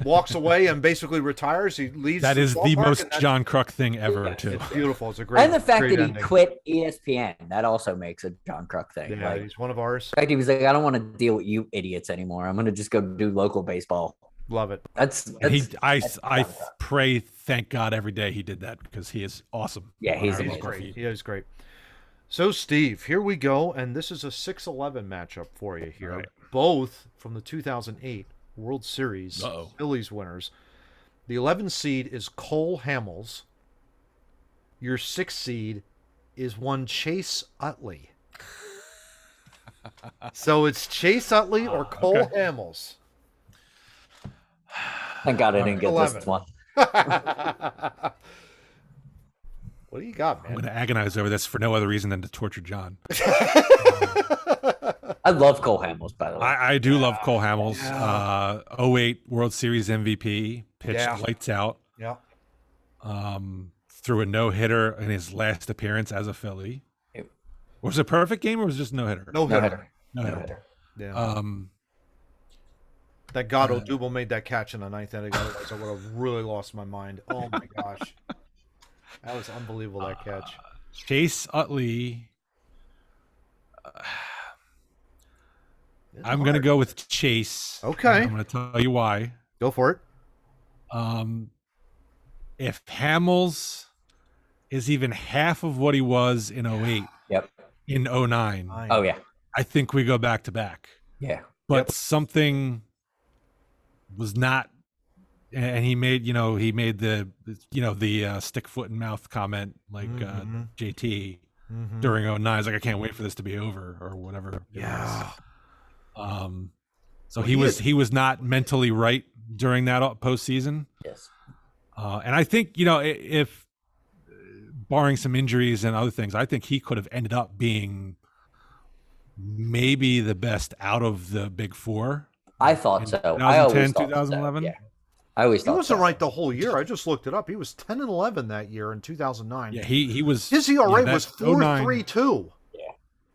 Walks away and basically retires. He leaves. That is the ballpark, most John Kruk thing ever, Yeah. too. It's beautiful. It's a great and the fact great that he ending. quit ESPN, that also makes a John Kruk thing. Yeah, like, he's one of ours. in fact, he was like, I don't want to deal with you idiots anymore. I'm gonna just go do local baseball. Love it. That's, And he, I, that's I pray, thank God, every day he did that because he is awesome. Yeah, he's He's amazing. great. He is great. So, Steve, here we go. And this is a 6 11 matchup for you here. Right. Both from the 2008 World Series Uh-oh. Phillies winners. The 11 seed is Cole Hamels. Your sixth seed is one Chase Utley. so it's Chase Utley or ah, Cole okay. Hamels. Thank God I didn't get 11. this one. what do you got, man? I'm going to agonize over this for no other reason than to torture John. I love Cole Hamels, by the way. I, I do love Cole Hamels. Uh, 08 World Series MVP, pitched Yeah. lights out, Yeah. um, threw a no hitter in his last appearance as a Philly. Yep. Was it a perfect game or was it just no hitter? No no hitter. hitter. No No hitter. hitter. Yeah. Um, That God Odubel made that catch in the ninth inning. Otherwise, I would have really lost my mind. Oh my gosh, that was unbelievable. That catch. Chase Utley. It's I'm going to go with Chase. Okay. I'm going to tell you why. go for it. Um, if Hamels is even half of what he was in 08, Yep. in 09, Oh yeah. I think we go back to back. Yeah. But Yep. something was not, and he made, you know, he made the, you know, the uh, stick foot and mouth comment like Mhm. uh, JT Mhm. during 09. He's like, I can't wait for this to be over or whatever. it was. Yeah. Um, so Well, he he was he was not mentally right during that uh, postseason. Yes. Uh, and I think, you know, if barring some injuries and other things, I think he could have ended up being maybe the best out of the big four. I thought In so. I always 2010, thought so. 2011? Yeah. I always He thought wasn't so. right the whole year. I just looked it up. He was 10 and 11 that year in 2009. Yeah, he he was His ERA yeah, was that 09 4.32. Yeah.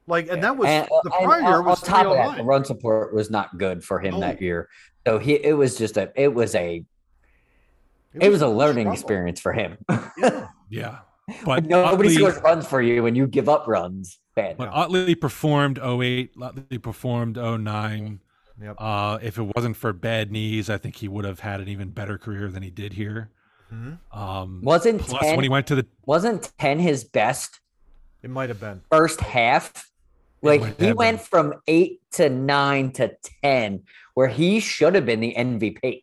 Like, and that was And, uh, the and prior year on- was on top of that, oh the run support was not good for him No. that year. So he it was just a it was a it was a learning struggle. experience for him. Yeah. Yeah, but Nobody Utley, scores runs for you when you give up runs. Bad. but Utley performed 08, Utley performed 09. Yep. Uh, if it wasn't for bad knees, I think he would have had an even better career than he did here. Mhm. Um, wasn't plus, 10, when he went to the wasn't 10 his best It might have been. first half? Like he went been. from 8 to 9 to 10 where he should have been the MVP.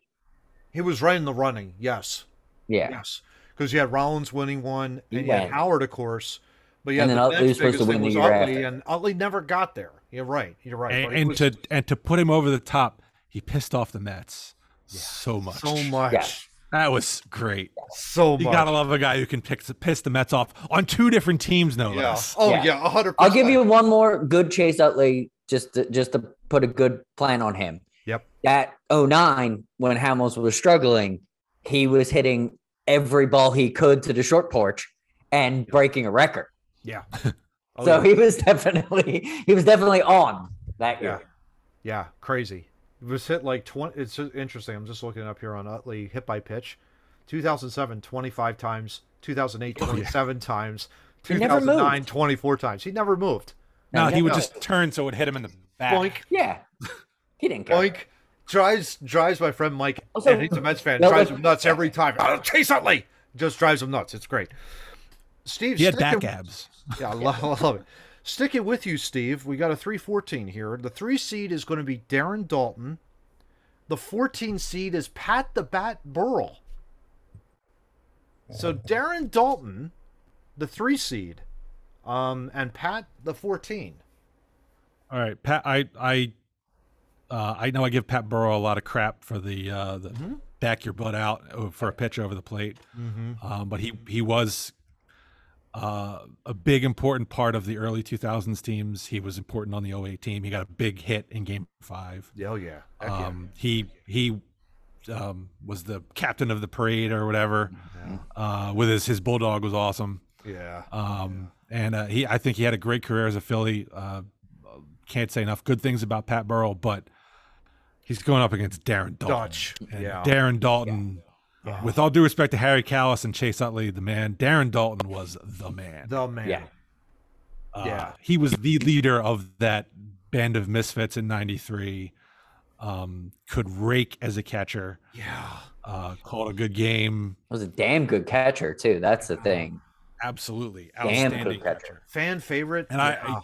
He was right in the running. Yes. Yeah. Yes. Because you had Rollins winning one, He and you had. Howard, of course. But yeah, And then the Utley was supposed to win the was year Utley, after. and Utley never got there. You're right. You're right. and, and was to and to put him over the top, he pissed off the Mets so much. so much, Yeah. That was great. so You much. gotta love a guy who can pick, piss the Mets off on two different teams, no yeah. less. Oh Yeah. yeah, a hundred. I'll give you one more good Chase Utley just to, just to put a good plan on him. Yep. That 09 when Hamels was struggling, he was hitting every ball he could to the short porch and breaking a record. Yeah. Oh, so yeah. he was definitely he was definitely on that Yeah. year. Yeah, yeah crazy. It was hit like 20. It's interesting. I'm just looking up here on Utley hit by pitch. 2007, 25 times. 2008, Oh, yeah. 27 times. 2009, 24 times. He never moved. No, No, he would no. just turn so it would hit him in the back. Boink, Yeah. He didn't care. boink. Drives drives my friend Mike, oh, Also- and he's a Mets fan. No, drives him nuts every time. Oh, Chase Utley just drives him nuts. It's great. Steve, He had back abs. Yeah, I love, I love it. Sticking with you, Steve. We got a 314 here. The three seed is going to be Darren Daulton. The 14 seed is Pat the Bat Burrell. So Darren Daulton, the three seed, um, and Pat the 14. All right, Pat. I I uh, I know I give Pat Burrell a lot of crap for the uh, the Mm-hmm. back your butt out uh, for a pitch over the plate, Mm-hmm. um, but he he was uh, a big important part of the early 2000s teams. He was important on the 08 team. He got a big hit in Game Five. Oh yeah. Heck yeah. Um, he he um, was the captain of the parade or whatever. Uh, with his his bulldog was awesome. yeah. Um, and uh, he, I think he had a great career as a Philly. Uh, can't say enough good things about Pat Burrell, but he's going up against Darren Daulton. Dutch. And Yeah. Darren Daulton. With all due respect to Harry Kalas and Chase Utley, the man, Darren Daulton was the man. The man. Yeah. Uh, yeah. he was the leader of that band of misfits in '93. Um, could rake as a catcher. Yeah. Uh, called a good game. was a damn good catcher too. That's the thing. Absolutely Damn outstanding good catcher. catcher. Fan favorite. And I, Yeah. I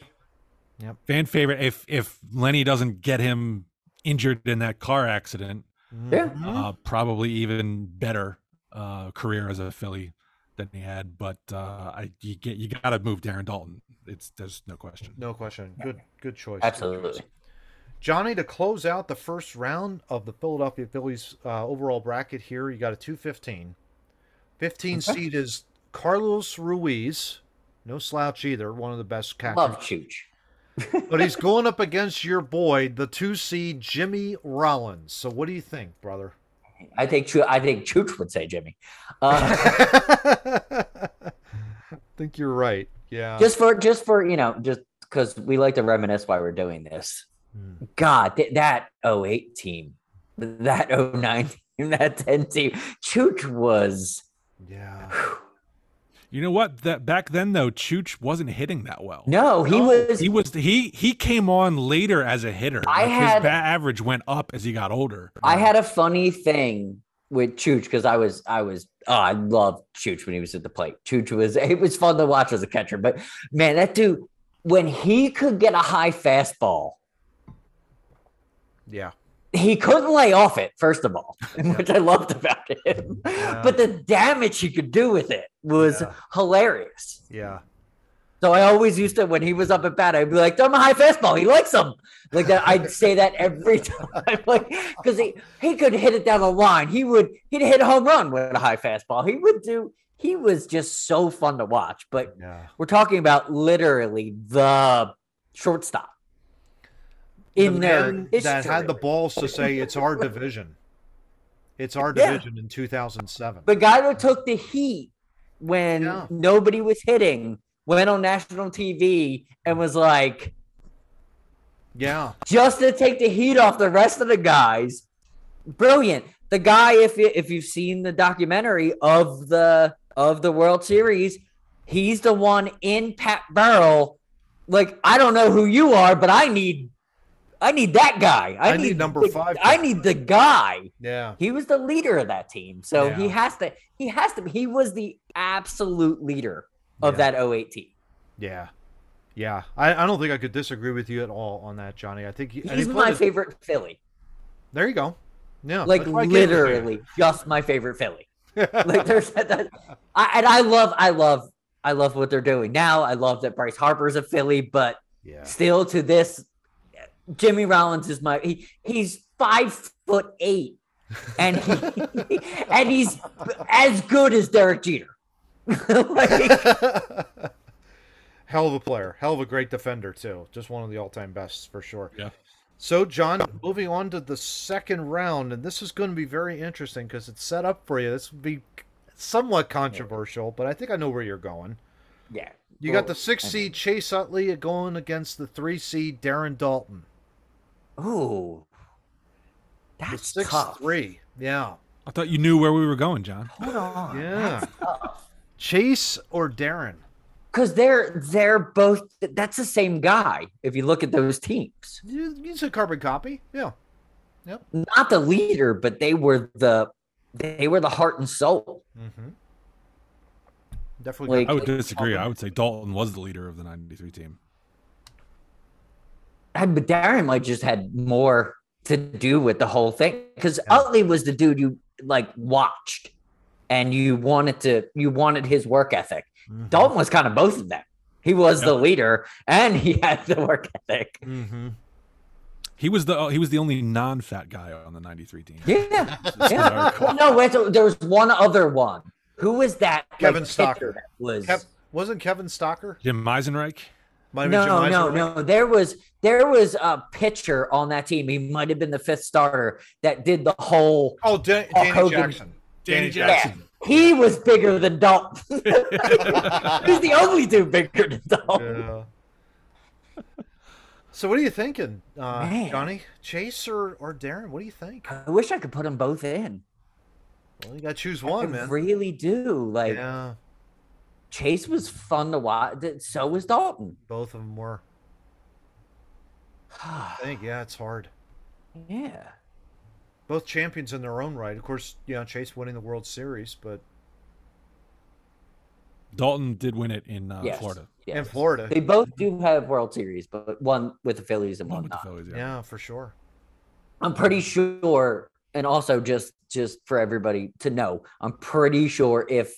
Yep. fan favorite if if Lenny doesn't get him injured in that car accident, Yeah. Uh, probably even better uh, career as a Philly than he had. But uh, I you get you got to move Darren Daulton. It's there's no question. No question. Good good choice. Absolutely. Johnny, to close out the first round of the Philadelphia Phillies uh, overall bracket here, you got a 215. 15 Okay. seed is Carlos Ruiz. No slouch either. One of the best catchers. Love Chooch. But he's going up against your boy, the two seed Jimmy Rollins. So what do you think, brother? I think I think Chooch would say Jimmy. Uh, I think you're right. Yeah. just for just for you know just because we like to reminisce while we're doing this Hmm. god th- that 08 team that 09 team that 10 team chooch was yeah. You know what? That back then though, Chooch wasn't hitting that well. no he No, was He was he he came on later as a hitter. I Like, had- his bat average went up as he got older. i had a funny thing with chooch because i was i was oh, i loved chooch when he was at the plate chooch was it was fun to watch as a catcher but man that dude when he could get a high fastball Yeah. He couldn't lay off it, first of all, which I loved about him. Yeah. But the damage he could do with it was Yeah. hilarious. Yeah. So I always used to, when he was up at bat, I'd be like, throw him a high fastball. He likes them. Like that. I'd say that every time. Like, because he, he could hit it down the line. He would, he'd hit a home run with a high fastball. He would do, he was just so fun to watch. But Yeah. we're talking about literally the shortstop in the their that had the balls to say it's our division. It's our Yeah. division in 2007. the guy who took the heat when Yeah. nobody was hitting went on national TV and was like, Yeah. just to take the heat off the rest of the guys. Brilliant. The guy, if you, if you've seen the documentary of the of the World Series, he's the one in Pat Burrell. Like I don't know who you are, but I need I need that guy. I, I need number the- five I need the guy. Yeah. He was the leader of that team, so he has to. He has to. He was the absolute leader of Yeah. that 08 team. Yeah. Yeah. I, I don't think I could disagree with you at all on that, Johnny. I think he, and he He's my it- favorite Philly. There you go. Yeah. like that's why I gave it to you. literally just my favorite Philly. Like there's that, that- I, and I love, I love, I love what they're doing now. I love that Bryce Harper's a Philly, but yeah. still to this, Jimmy Rollins is my. He, he's five foot eight, and he, and he's as good as Derek Jeter. like, Hell of a player. Hell of a great defender, too. Just one of the all time bests for sure. Yeah. So, John, moving on to the second round, and this is going to be very interesting because it's set up for you. This would be somewhat controversial, but I think I know where you're going. yeah, You got the six seed Chase Utley going against the three seed Darren Daulton. Ooh, that's six tough. three. Yeah. I thought you knew where we were going, John. Hold on, Yeah. Chase or Darren? because they're they're both. That's the same guy. If you look at those teams. You, you said carbon copy. Yeah. Yep. not the leader, but they were the they were the heart and soul. Mm-hmm. Definitely. Like- I would disagree. I would say Daulton was the leader of the 93 team. And but Darren might just had more to do with the whole thing because Utley was the dude you like watched and you wanted to you wanted his work ethic. Mhm. Daulton was kind of both of them. He was the leader and he had the work ethic. Mm-hmm. He was the oh, he was the only non-fat guy on the 93 team. Yeah. That's what I yeah. Well, no, wait, so there was one other one. Who was that? Kevin pitcher Stocker. Was Kev, wasn't Kevin Stocker? Jim Eisenreich. Might no, no, no. There was there was a pitcher on that team. He might have been the fifth starter that did the whole. Oh, Dan- Danny Hogan. Jackson. Danny Yeah, Jackson. he was bigger than Daulton. He's the only dude bigger than Daulton. Yeah. So what are you thinking, uh, Johnny? Chase or, or Darren? What do you think? I wish I could put them both in. Well, you got to choose I one, man. really do. Like yeah, Chase was fun to watch. So was Daulton. both of them were. I think yeah, it's hard. yeah. Both champions in their own right. Of course, you know Chase winning the World Series, but Daulton did win it in uh, Yes. Florida. Yes. in Florida, They both do have World Series, but one with the Phillies and One one with the not. Phillies, yeah. yeah, for sure. I'm pretty sure, and also just just for everybody to know, I'm pretty sure if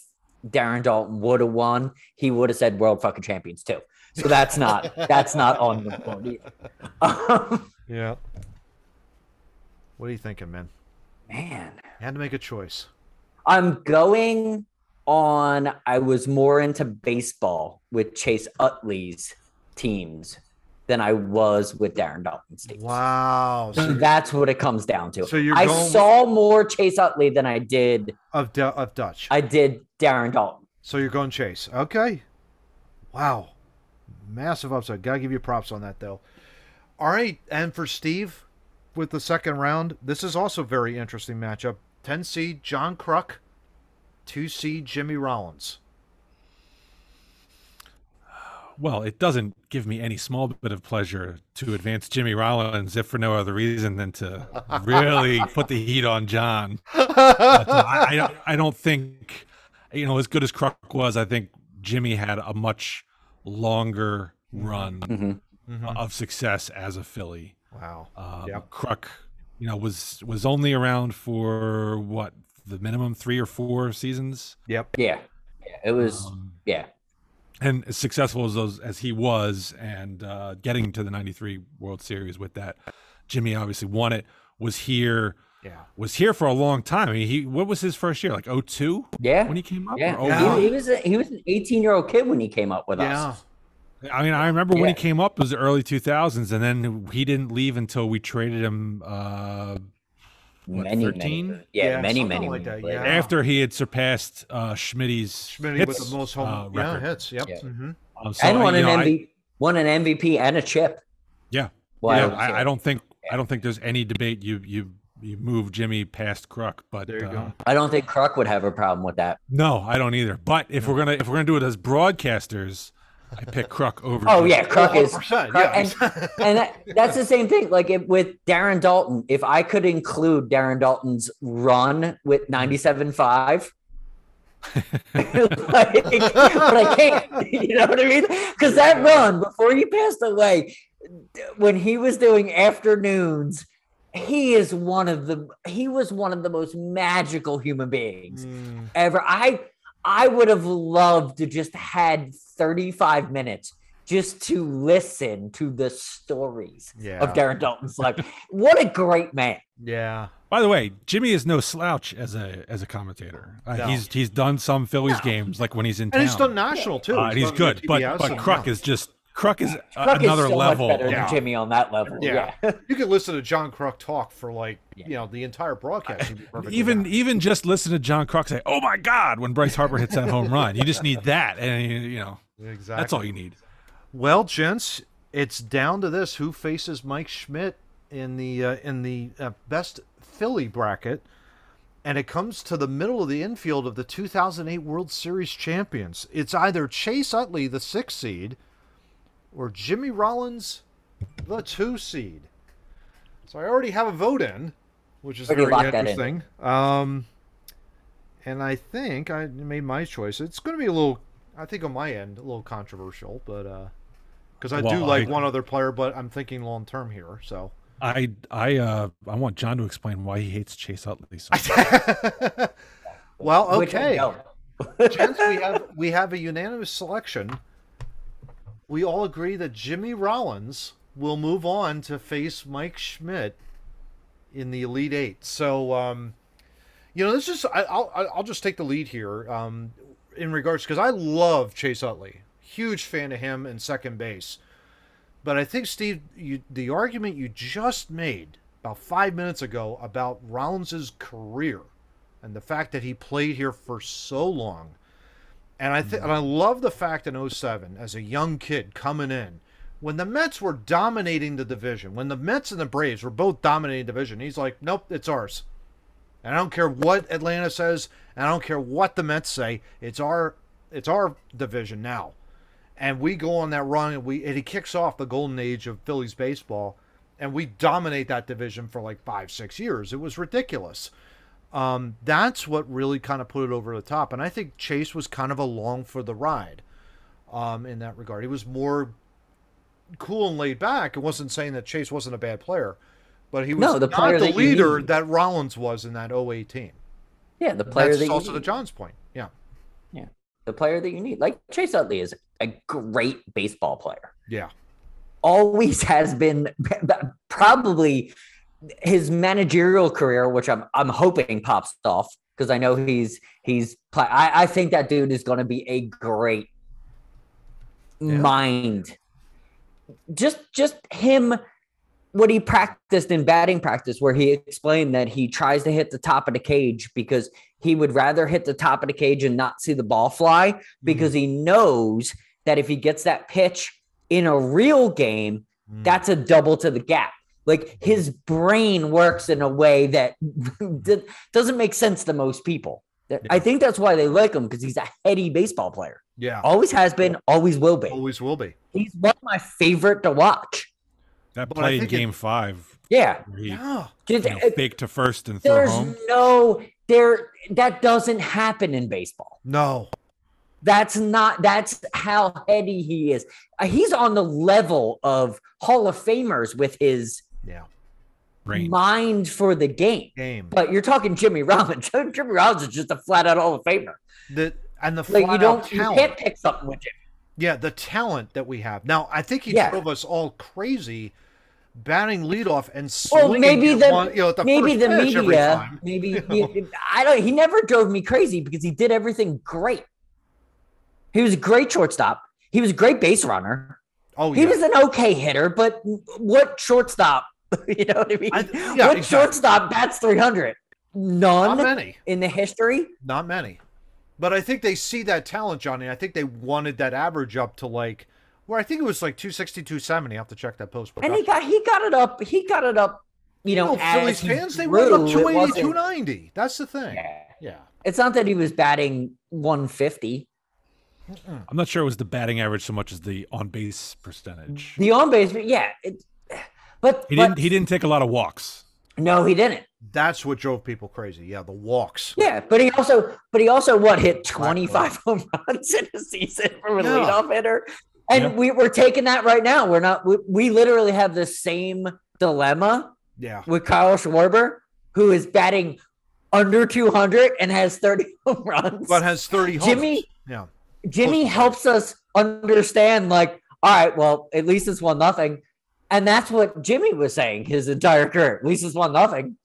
Darren Daulton would have won, he would have said world fucking champions too. So that's not that's not on the board. Um, Yeah. What are you thinking, man? man, You had to make a choice. I'm going on. I was more into baseball with Chase Utley's teams than I was with Darren Daulton's teams. Wow. So that's what it comes down to. So you're I saw more Chase Utley than I did of Du- of Dutch. I did Darren Daulton. So you're going Chase. Okay. Wow. Massive upside. Gotta give you props on that though. All right, and for Steve with the second round, this is also a very interesting matchup. 10 seed John Kruk, 2 seed Jimmy Rollins. Well, it doesn't give me any small bit of pleasure to advance Jimmy Rollins, if for no other reason than to really put the heat on John. But, uh, I, I, don't- think, you know, as good as Kruk was, I think Jimmy had a much longer run Mhm. Mhm. of success as a Philly. Wow. Um, Yep. Kruk, you know, was was only around for what the minimum three or four seasons. Yep. Yeah. Yeah. It was Um, yeah. And as successful as those as he was and uh, getting to the 93 world series with that jimmy obviously won it was here Yeah. was here for a long time I mean, he what was his first year like 02 Yeah. when he came up Yeah. Yeah. He, he was a, he was an 18 year old kid when he came up with Yeah. us. 01? i mean i remember when he came up it was the early 2000s and then he didn't leave until we traded him uh, What, many, 13? many, yeah, Yeah, many, many, like many that, yeah. after he had surpassed uh schmitty's Schmitty hits, with the most home uh, yeah, hits. Yep. Yeah. hmm Um, so, and won you an know, I- MVP, won an MVP and a chip. Yeah. Well, yeah, was I, I don't think I don't think there's any debate. You you you move Jimmy past Kruk, but There you uh, go. I don't think Kruk would have a problem with that. no, I don't either. But if we're gonna if we're gonna do it as broadcasters, I pick Kruk over. Oh Jimmy. yeah, Kruk is 100%, Kruk- yeah. and, and that, that's the same thing. Like if, with Darren Daulton, if I could include Darren Daulton's run with 97.5, like, but I can't. You know what I mean? Because that run before he passed away, when he was doing afternoons, he is one of the he was one of the most magical human beings Mm, ever. I I would have loved to just had 35 minutes just to listen to the stories yeah. of Darren Daulton's life. what a great man. yeah. By the way, Jimmy is no slouch as a as a commentator. Uh, No. He's he's done some Phillies games like when he's in And town. he's done national too. Uh, he's done good, but but and- Kruk is just Kruk is Kruk another is so level. much better Yeah. than Jimmy on that level. Yeah. Yeah. You could listen to John Kruk talk for like Yeah. you know the entire broadcast. You'd be perfectly even happy. even just listen to John Kruk say, "Oh my God!" when Bryce Harper hits that home run. You just need that, and you- you know exactly. that's all you need. Well, gents, it's down to this: who faces Mike Schmidt in the uh, in the uh, best Philly bracket, and it comes to the middle of the infield of the 2008 World Series champions. It's either Chase Utley, the sixth seed, or Jimmy Rollins, the two seed. So I already have a vote in, which is very locked in. interesting. Um, and I think I made my choice. It's going to be a little, I think on my end, a little controversial, but uh, because I do like I- one other player, but I'm thinking long term here. So I I uh I want John to explain why he hates Chase Utley so much. well, okay, don't. gents, we have we have a unanimous selection. We all agree that Jimmy Rollins will move on to face Mike Schmidt in the Elite Eight. So, um, you know, this is I, I'll I'll just take the lead here um, in regards because I love Chase Utley, huge fan of him in second base. But I think Steve, you, the argument you just made about five minutes ago about Rollins's career and the fact that he played here for so long. And I think, mm-hmm. and I love the fact in 07, as a young kid coming in, when the Mets were dominating the division, when the Mets and the Braves were both dominating the division, he's like, nope, it's ours. And I don't care what Atlanta says, and I don't care what the Mets say. It's our, it's our division now. And we go on that run, and we, and he kicks off the golden age of Phillies baseball, and we dominate that division for like five, six years. It was ridiculous um, that's what really kind of put it over the top. And I think Chase was kind of along for the ride um, in that regard. He was more cool and laid back. It wasn't saying that Chase wasn't a bad player, but he was No, the not the leader that Rollins was in that 08 team. Yeah, the player That's that you also to. John's point. Yeah. Yeah. the player that you need. Like Chase Utley is a great baseball player. Yeah. Always has been probably his managerial career, which I'm I'm hoping pops off because I know he's he's play, I, I think that dude is going to be a great Yeah. mind. Just just him what he practiced in batting practice where he explained that he tries to hit the top of the cage because he would rather hit the top of the cage and not see the ball fly because he knows that if he gets that pitch in a real game Mm. that's a double to the gap like his brain works in a way that that doesn't make sense to most people i think that's why they like him because he's a heady baseball player yeah. always has been always will be Always will be. he's one of my favorite to watch That But I play in think it- Game Five, yeah where he Yeah. you know, fake to first and throw home. no there that doesn't happen in baseball No. That's not. That's how heady he is. Uh, he's on the level of Hall of Famers with his Yeah. Range. mind for the game. Game. But you're talking Jimmy Rollins. Jimmy Rollins is just a flat out Hall of Famer. The and the Like you don't, you can't pick something with Jimmy. Yeah, the talent that we have. Now, I think he Yeah. drove us all crazy batting leadoff and Well, swinging maybe the one, you know, the maybe the media, time. maybe You know? you- I don't. He never drove me crazy because he did everything great. He was a great shortstop. He was a great base runner. Oh, He yeah. was an okay hitter, but what shortstop? You know what I mean? I- yeah, what exactly. shortstop bats 300? Not None many. in the history. Not many. But I think they see that talent, Johnny. I think they wanted that average up to like, where I think it was like 260, 270. I have to check that post. But And he got he got it up. He got it up. You know, no, Phillies as he fans, they grew, went up it 280, 290. That's the thing. Yeah. Yeah. It's not that he was batting 150. I'm not sure it was the batting average so much as the on base percentage. The on base, yeah. It, but He but- didn't. He didn't take a lot of walks. No, he didn't. That's what drove people crazy. Yeah, the walks. Yeah, but he also, but he also what hit 25 home runs in a season from a Yeah. leadoff hitter, and Yeah. we we're taking that right now. We're not. We, we literally have the same dilemma Yeah. with Kyle Schwarber, who is batting under 200 and has 30 home runs. But has 30 homers. Jimmy- Yeah. Jimmy helps us understand, like, all right, well, at least it's one nothing, and that's what Jimmy was saying his entire career. At least it's one nothing.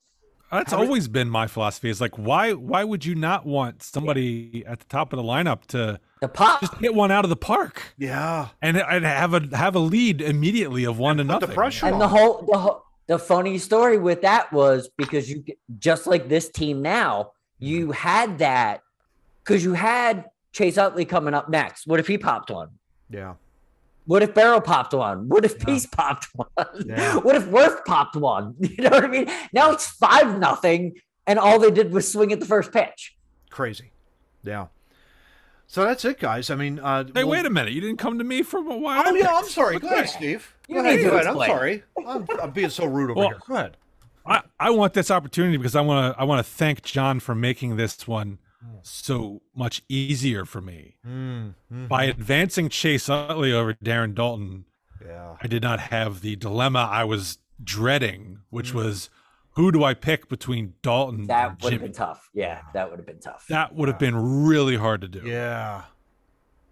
That's How many- always been my philosophy. Is like, why? Why would you not want somebody at the top of the lineup to The pop. just hit one out of the park Yeah. and and have a have a lead immediately of one to put the pressure And the whole the whole, the funny story with that was because you just like this team now, you mm-hmm. had that because you had Chase Utley coming up next. What if he popped one? Yeah. What if Burrell popped one? What if Yeah. Peace popped one? Yeah. What if Werth popped one? You know what I mean? Now it's five nothing, and all they did was swing at the first pitch. Crazy. Yeah. So that's it, guys. I mean, uh, Hey, we'll- wait a minute! You didn't come to me for a while. Oh, yeah. I'm sorry. Go ahead, Steve. You Go need ahead. Go ahead. I'm sorry. I'm, I'm being so rude over Well, here. Go ahead. I, I want this opportunity because I want to I want to thank John for making this one so much easier for me. Mm, mhm. By advancing Chase Utley over Darren Daulton, Yeah. I did not have the dilemma I was dreading, which was who do I pick between Daulton That and would have been tough. Yeah, that would have been tough. That would have been really hard to do. Yeah.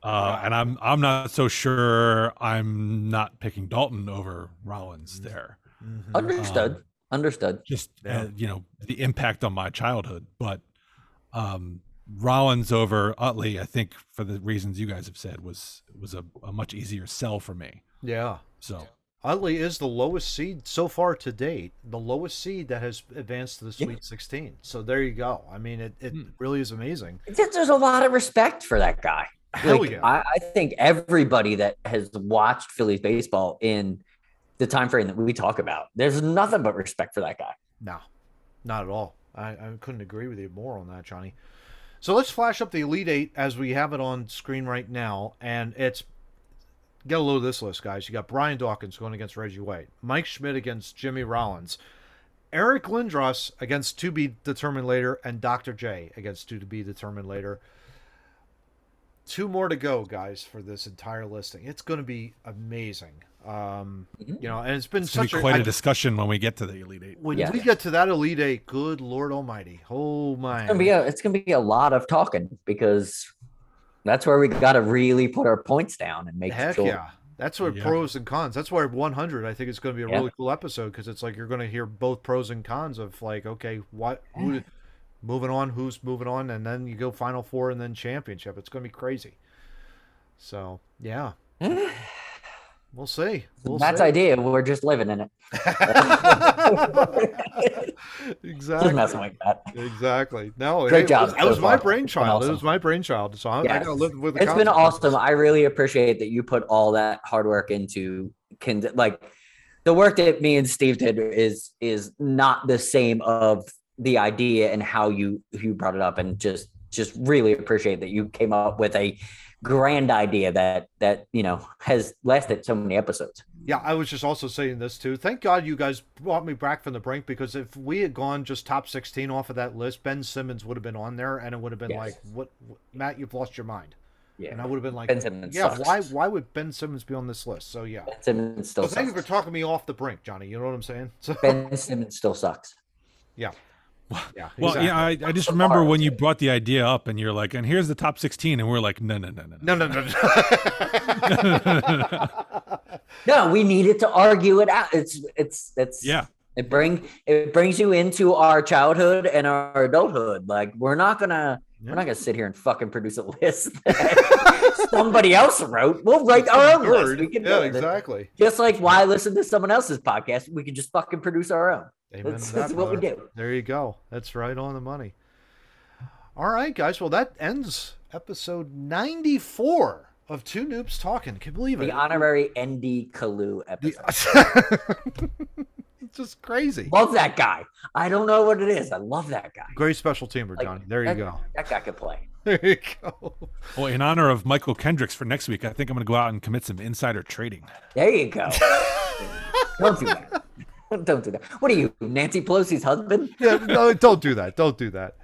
Uh, and I'm I'm not so sure I'm not picking Daulton over Rollins there. Mhm. Understood. Um, Understood. Just Yeah. uh, you know the impact on my childhood, but um, Rollins over Utley, I think for the reasons you guys have said, was was a, a much easier sell for me. Yeah. So Utley is the lowest seed so far to date, the lowest seed that has advanced to the Yeah. Sweet 16. So there you go. I mean, it, it Hmm. really is amazing. There's a lot of respect for that guy. Hell Like, yeah. I, I think everybody that has watched Phillies baseball in the time frame that we talk about, there's nothing but respect for that guy. No, not at all. I, I couldn't agree with you more on that, Johnny. So let's flash up the Elite Eight as we have it on screen right now. And it's get a load of this list, guys. You got Brian Dawkins going against Reggie White, Mike Schmidt against Jimmy Rollins, Eric Lindros against to be determined later, and Dr. J against to be determined later. Two more to go, guys, for this entire listing. It's going to be amazing. Um, Mhm. you know, and it's been it's such be quite a a discussion when we get to the Elite Eight. when Yeah. we get to that elite eight, good Lord Almighty, oh my! It's gonna be a, it's gonna be a lot of talking because that's where we got to really put our points down and make Heck sure. yeah, that's what Yeah. pros and cons. That's why 100. I think it's going to be a Yeah. really cool episode because it's like you're going to hear both pros and cons of like, okay, what, who, moving on, who's moving on, and then you go final four and then championship. It's going to be crazy. So yeah, we'll see. We'll That's see. idea. We're just living in it. exactly. Just exactly. messing with that. Exactly. No, Great it job was- That so was my brainchild. It was my brainchild. So I, I Yes. got to live with the It's been awesome. I really appreciate that you put all that hard work into can like the work that me and Steve did is is not the same of the idea and how you you brought it up and just just really appreciate that you came up with a grand idea that that you know has lasted so many episodes. Yeah, I was just also saying this too. Thank God you guys brought me back from the brink because if we had gone just top 16 off of that list, Ben Simmons would have been on there and it would have been Yes. like, what, what- Matt, you've lost your mind. Yeah. And I would have been like, Ben Simmons yeah, sucks. why why would Ben Simmons be on this list? So yeah. Ben Simmons still So thank you for talking me off the brink, Johnny. You know what I'm saying? So Ben Simmons still sucks. yeah. Yeah. Well, exactly. yeah, I, I just remember when you brought the idea up, and you're like, "And here's the top 16," and we're like, "No, no, no, no, No, no, no. no. No, we needed to argue it out. It's it's it's yeah, It bring it brings you into our childhood and our adulthood. Like we're not gonna Yeah. we're not gonna sit here and fucking produce a list that somebody else wrote. We'll write our own list. We can yeah, do it. exactly. Just like why listen to someone else's podcast, we can just fucking produce our own. Amen That's, to that's what we do. There you go. That's right on the money. All right, guys. Well, that ends episode 94 of Two Noobs Talking. Can you believe it? The honorary ND Kalu episode. it's just crazy. Love that guy. I don't know what it is. I love that guy. Great special teamer, Like, Johnny. There you that, go. That guy could play. There you go. Well, in honor of Mychal Kendricks for next week, I think I'm going to go out and commit some insider trading. There you go. don't do that. Don't do that. What are you, Nancy Pelosi's husband? Yeah, no, don't do that. Don't do that.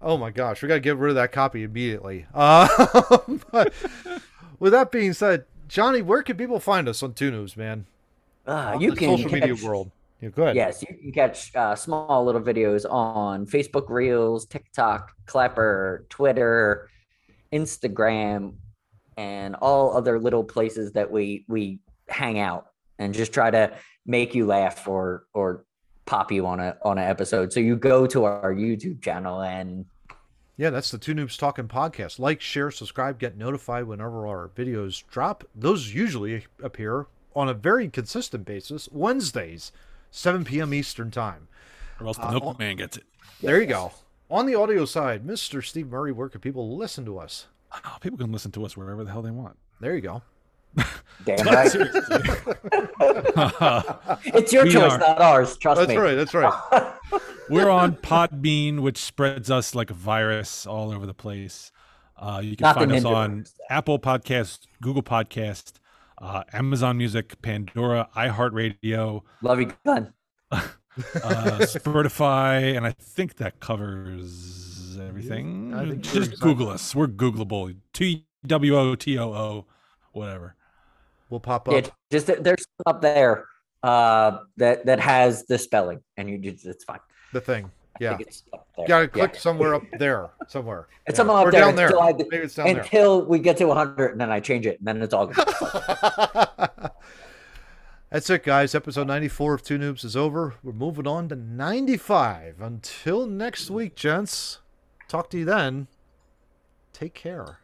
Oh my gosh, we got to get rid of that copy immediately. Uh, but with that being said, Johnny, where can people find us on Two Noobs, man? Uh, On you can social media world. Yeah, go ahead. Yes, you can catch uh, small little videos on Facebook Reels, TikTok, Clapper, Twitter, Instagram, and all other little places that we we hang out and just try to make you laugh or or pop you on a on an episode. So you go to our YouTube channel and Yeah, that's the Two Noobs Talking podcast. Like, share, subscribe, get notified whenever our videos drop. Those usually appear on a very consistent basis Wednesdays, 7 p.m. Eastern Time. Or else the Uh, milkman gets it. There you go. On the audio side, Mr. Steve Murray, where can people listen to us? Oh, people can listen to us wherever the hell they want. There you go. Damn right, it's your We choice, are- not ours. Trust me. That's me. right. That's right. We're on Podbean, which spreads us like a virus all over the place. Uh, you can Not find us on virus. Apple Podcast, Google Podcast, uh, Amazon Music, Pandora, iHeartRadio, Love you, Glenn. uh, Spotify, and I think that covers everything. I Just Google us. We're Googleable. T W O T O O, whatever. We'll pop up. Yeah, just there's up there uh, that that has the spelling, and you just it's fine. the thing. Yeah. think it's up there. Got to Yeah. click somewhere up there. Somewhere. It's Yeah. something up or there down there. until I- Maybe it's down there. until we get to 100, and then I change it, and then it's all good. That's it, guys. Episode 94 of Two Noobs is over. We're moving on to 95. Until next week, gents. Talk to you then. Take care.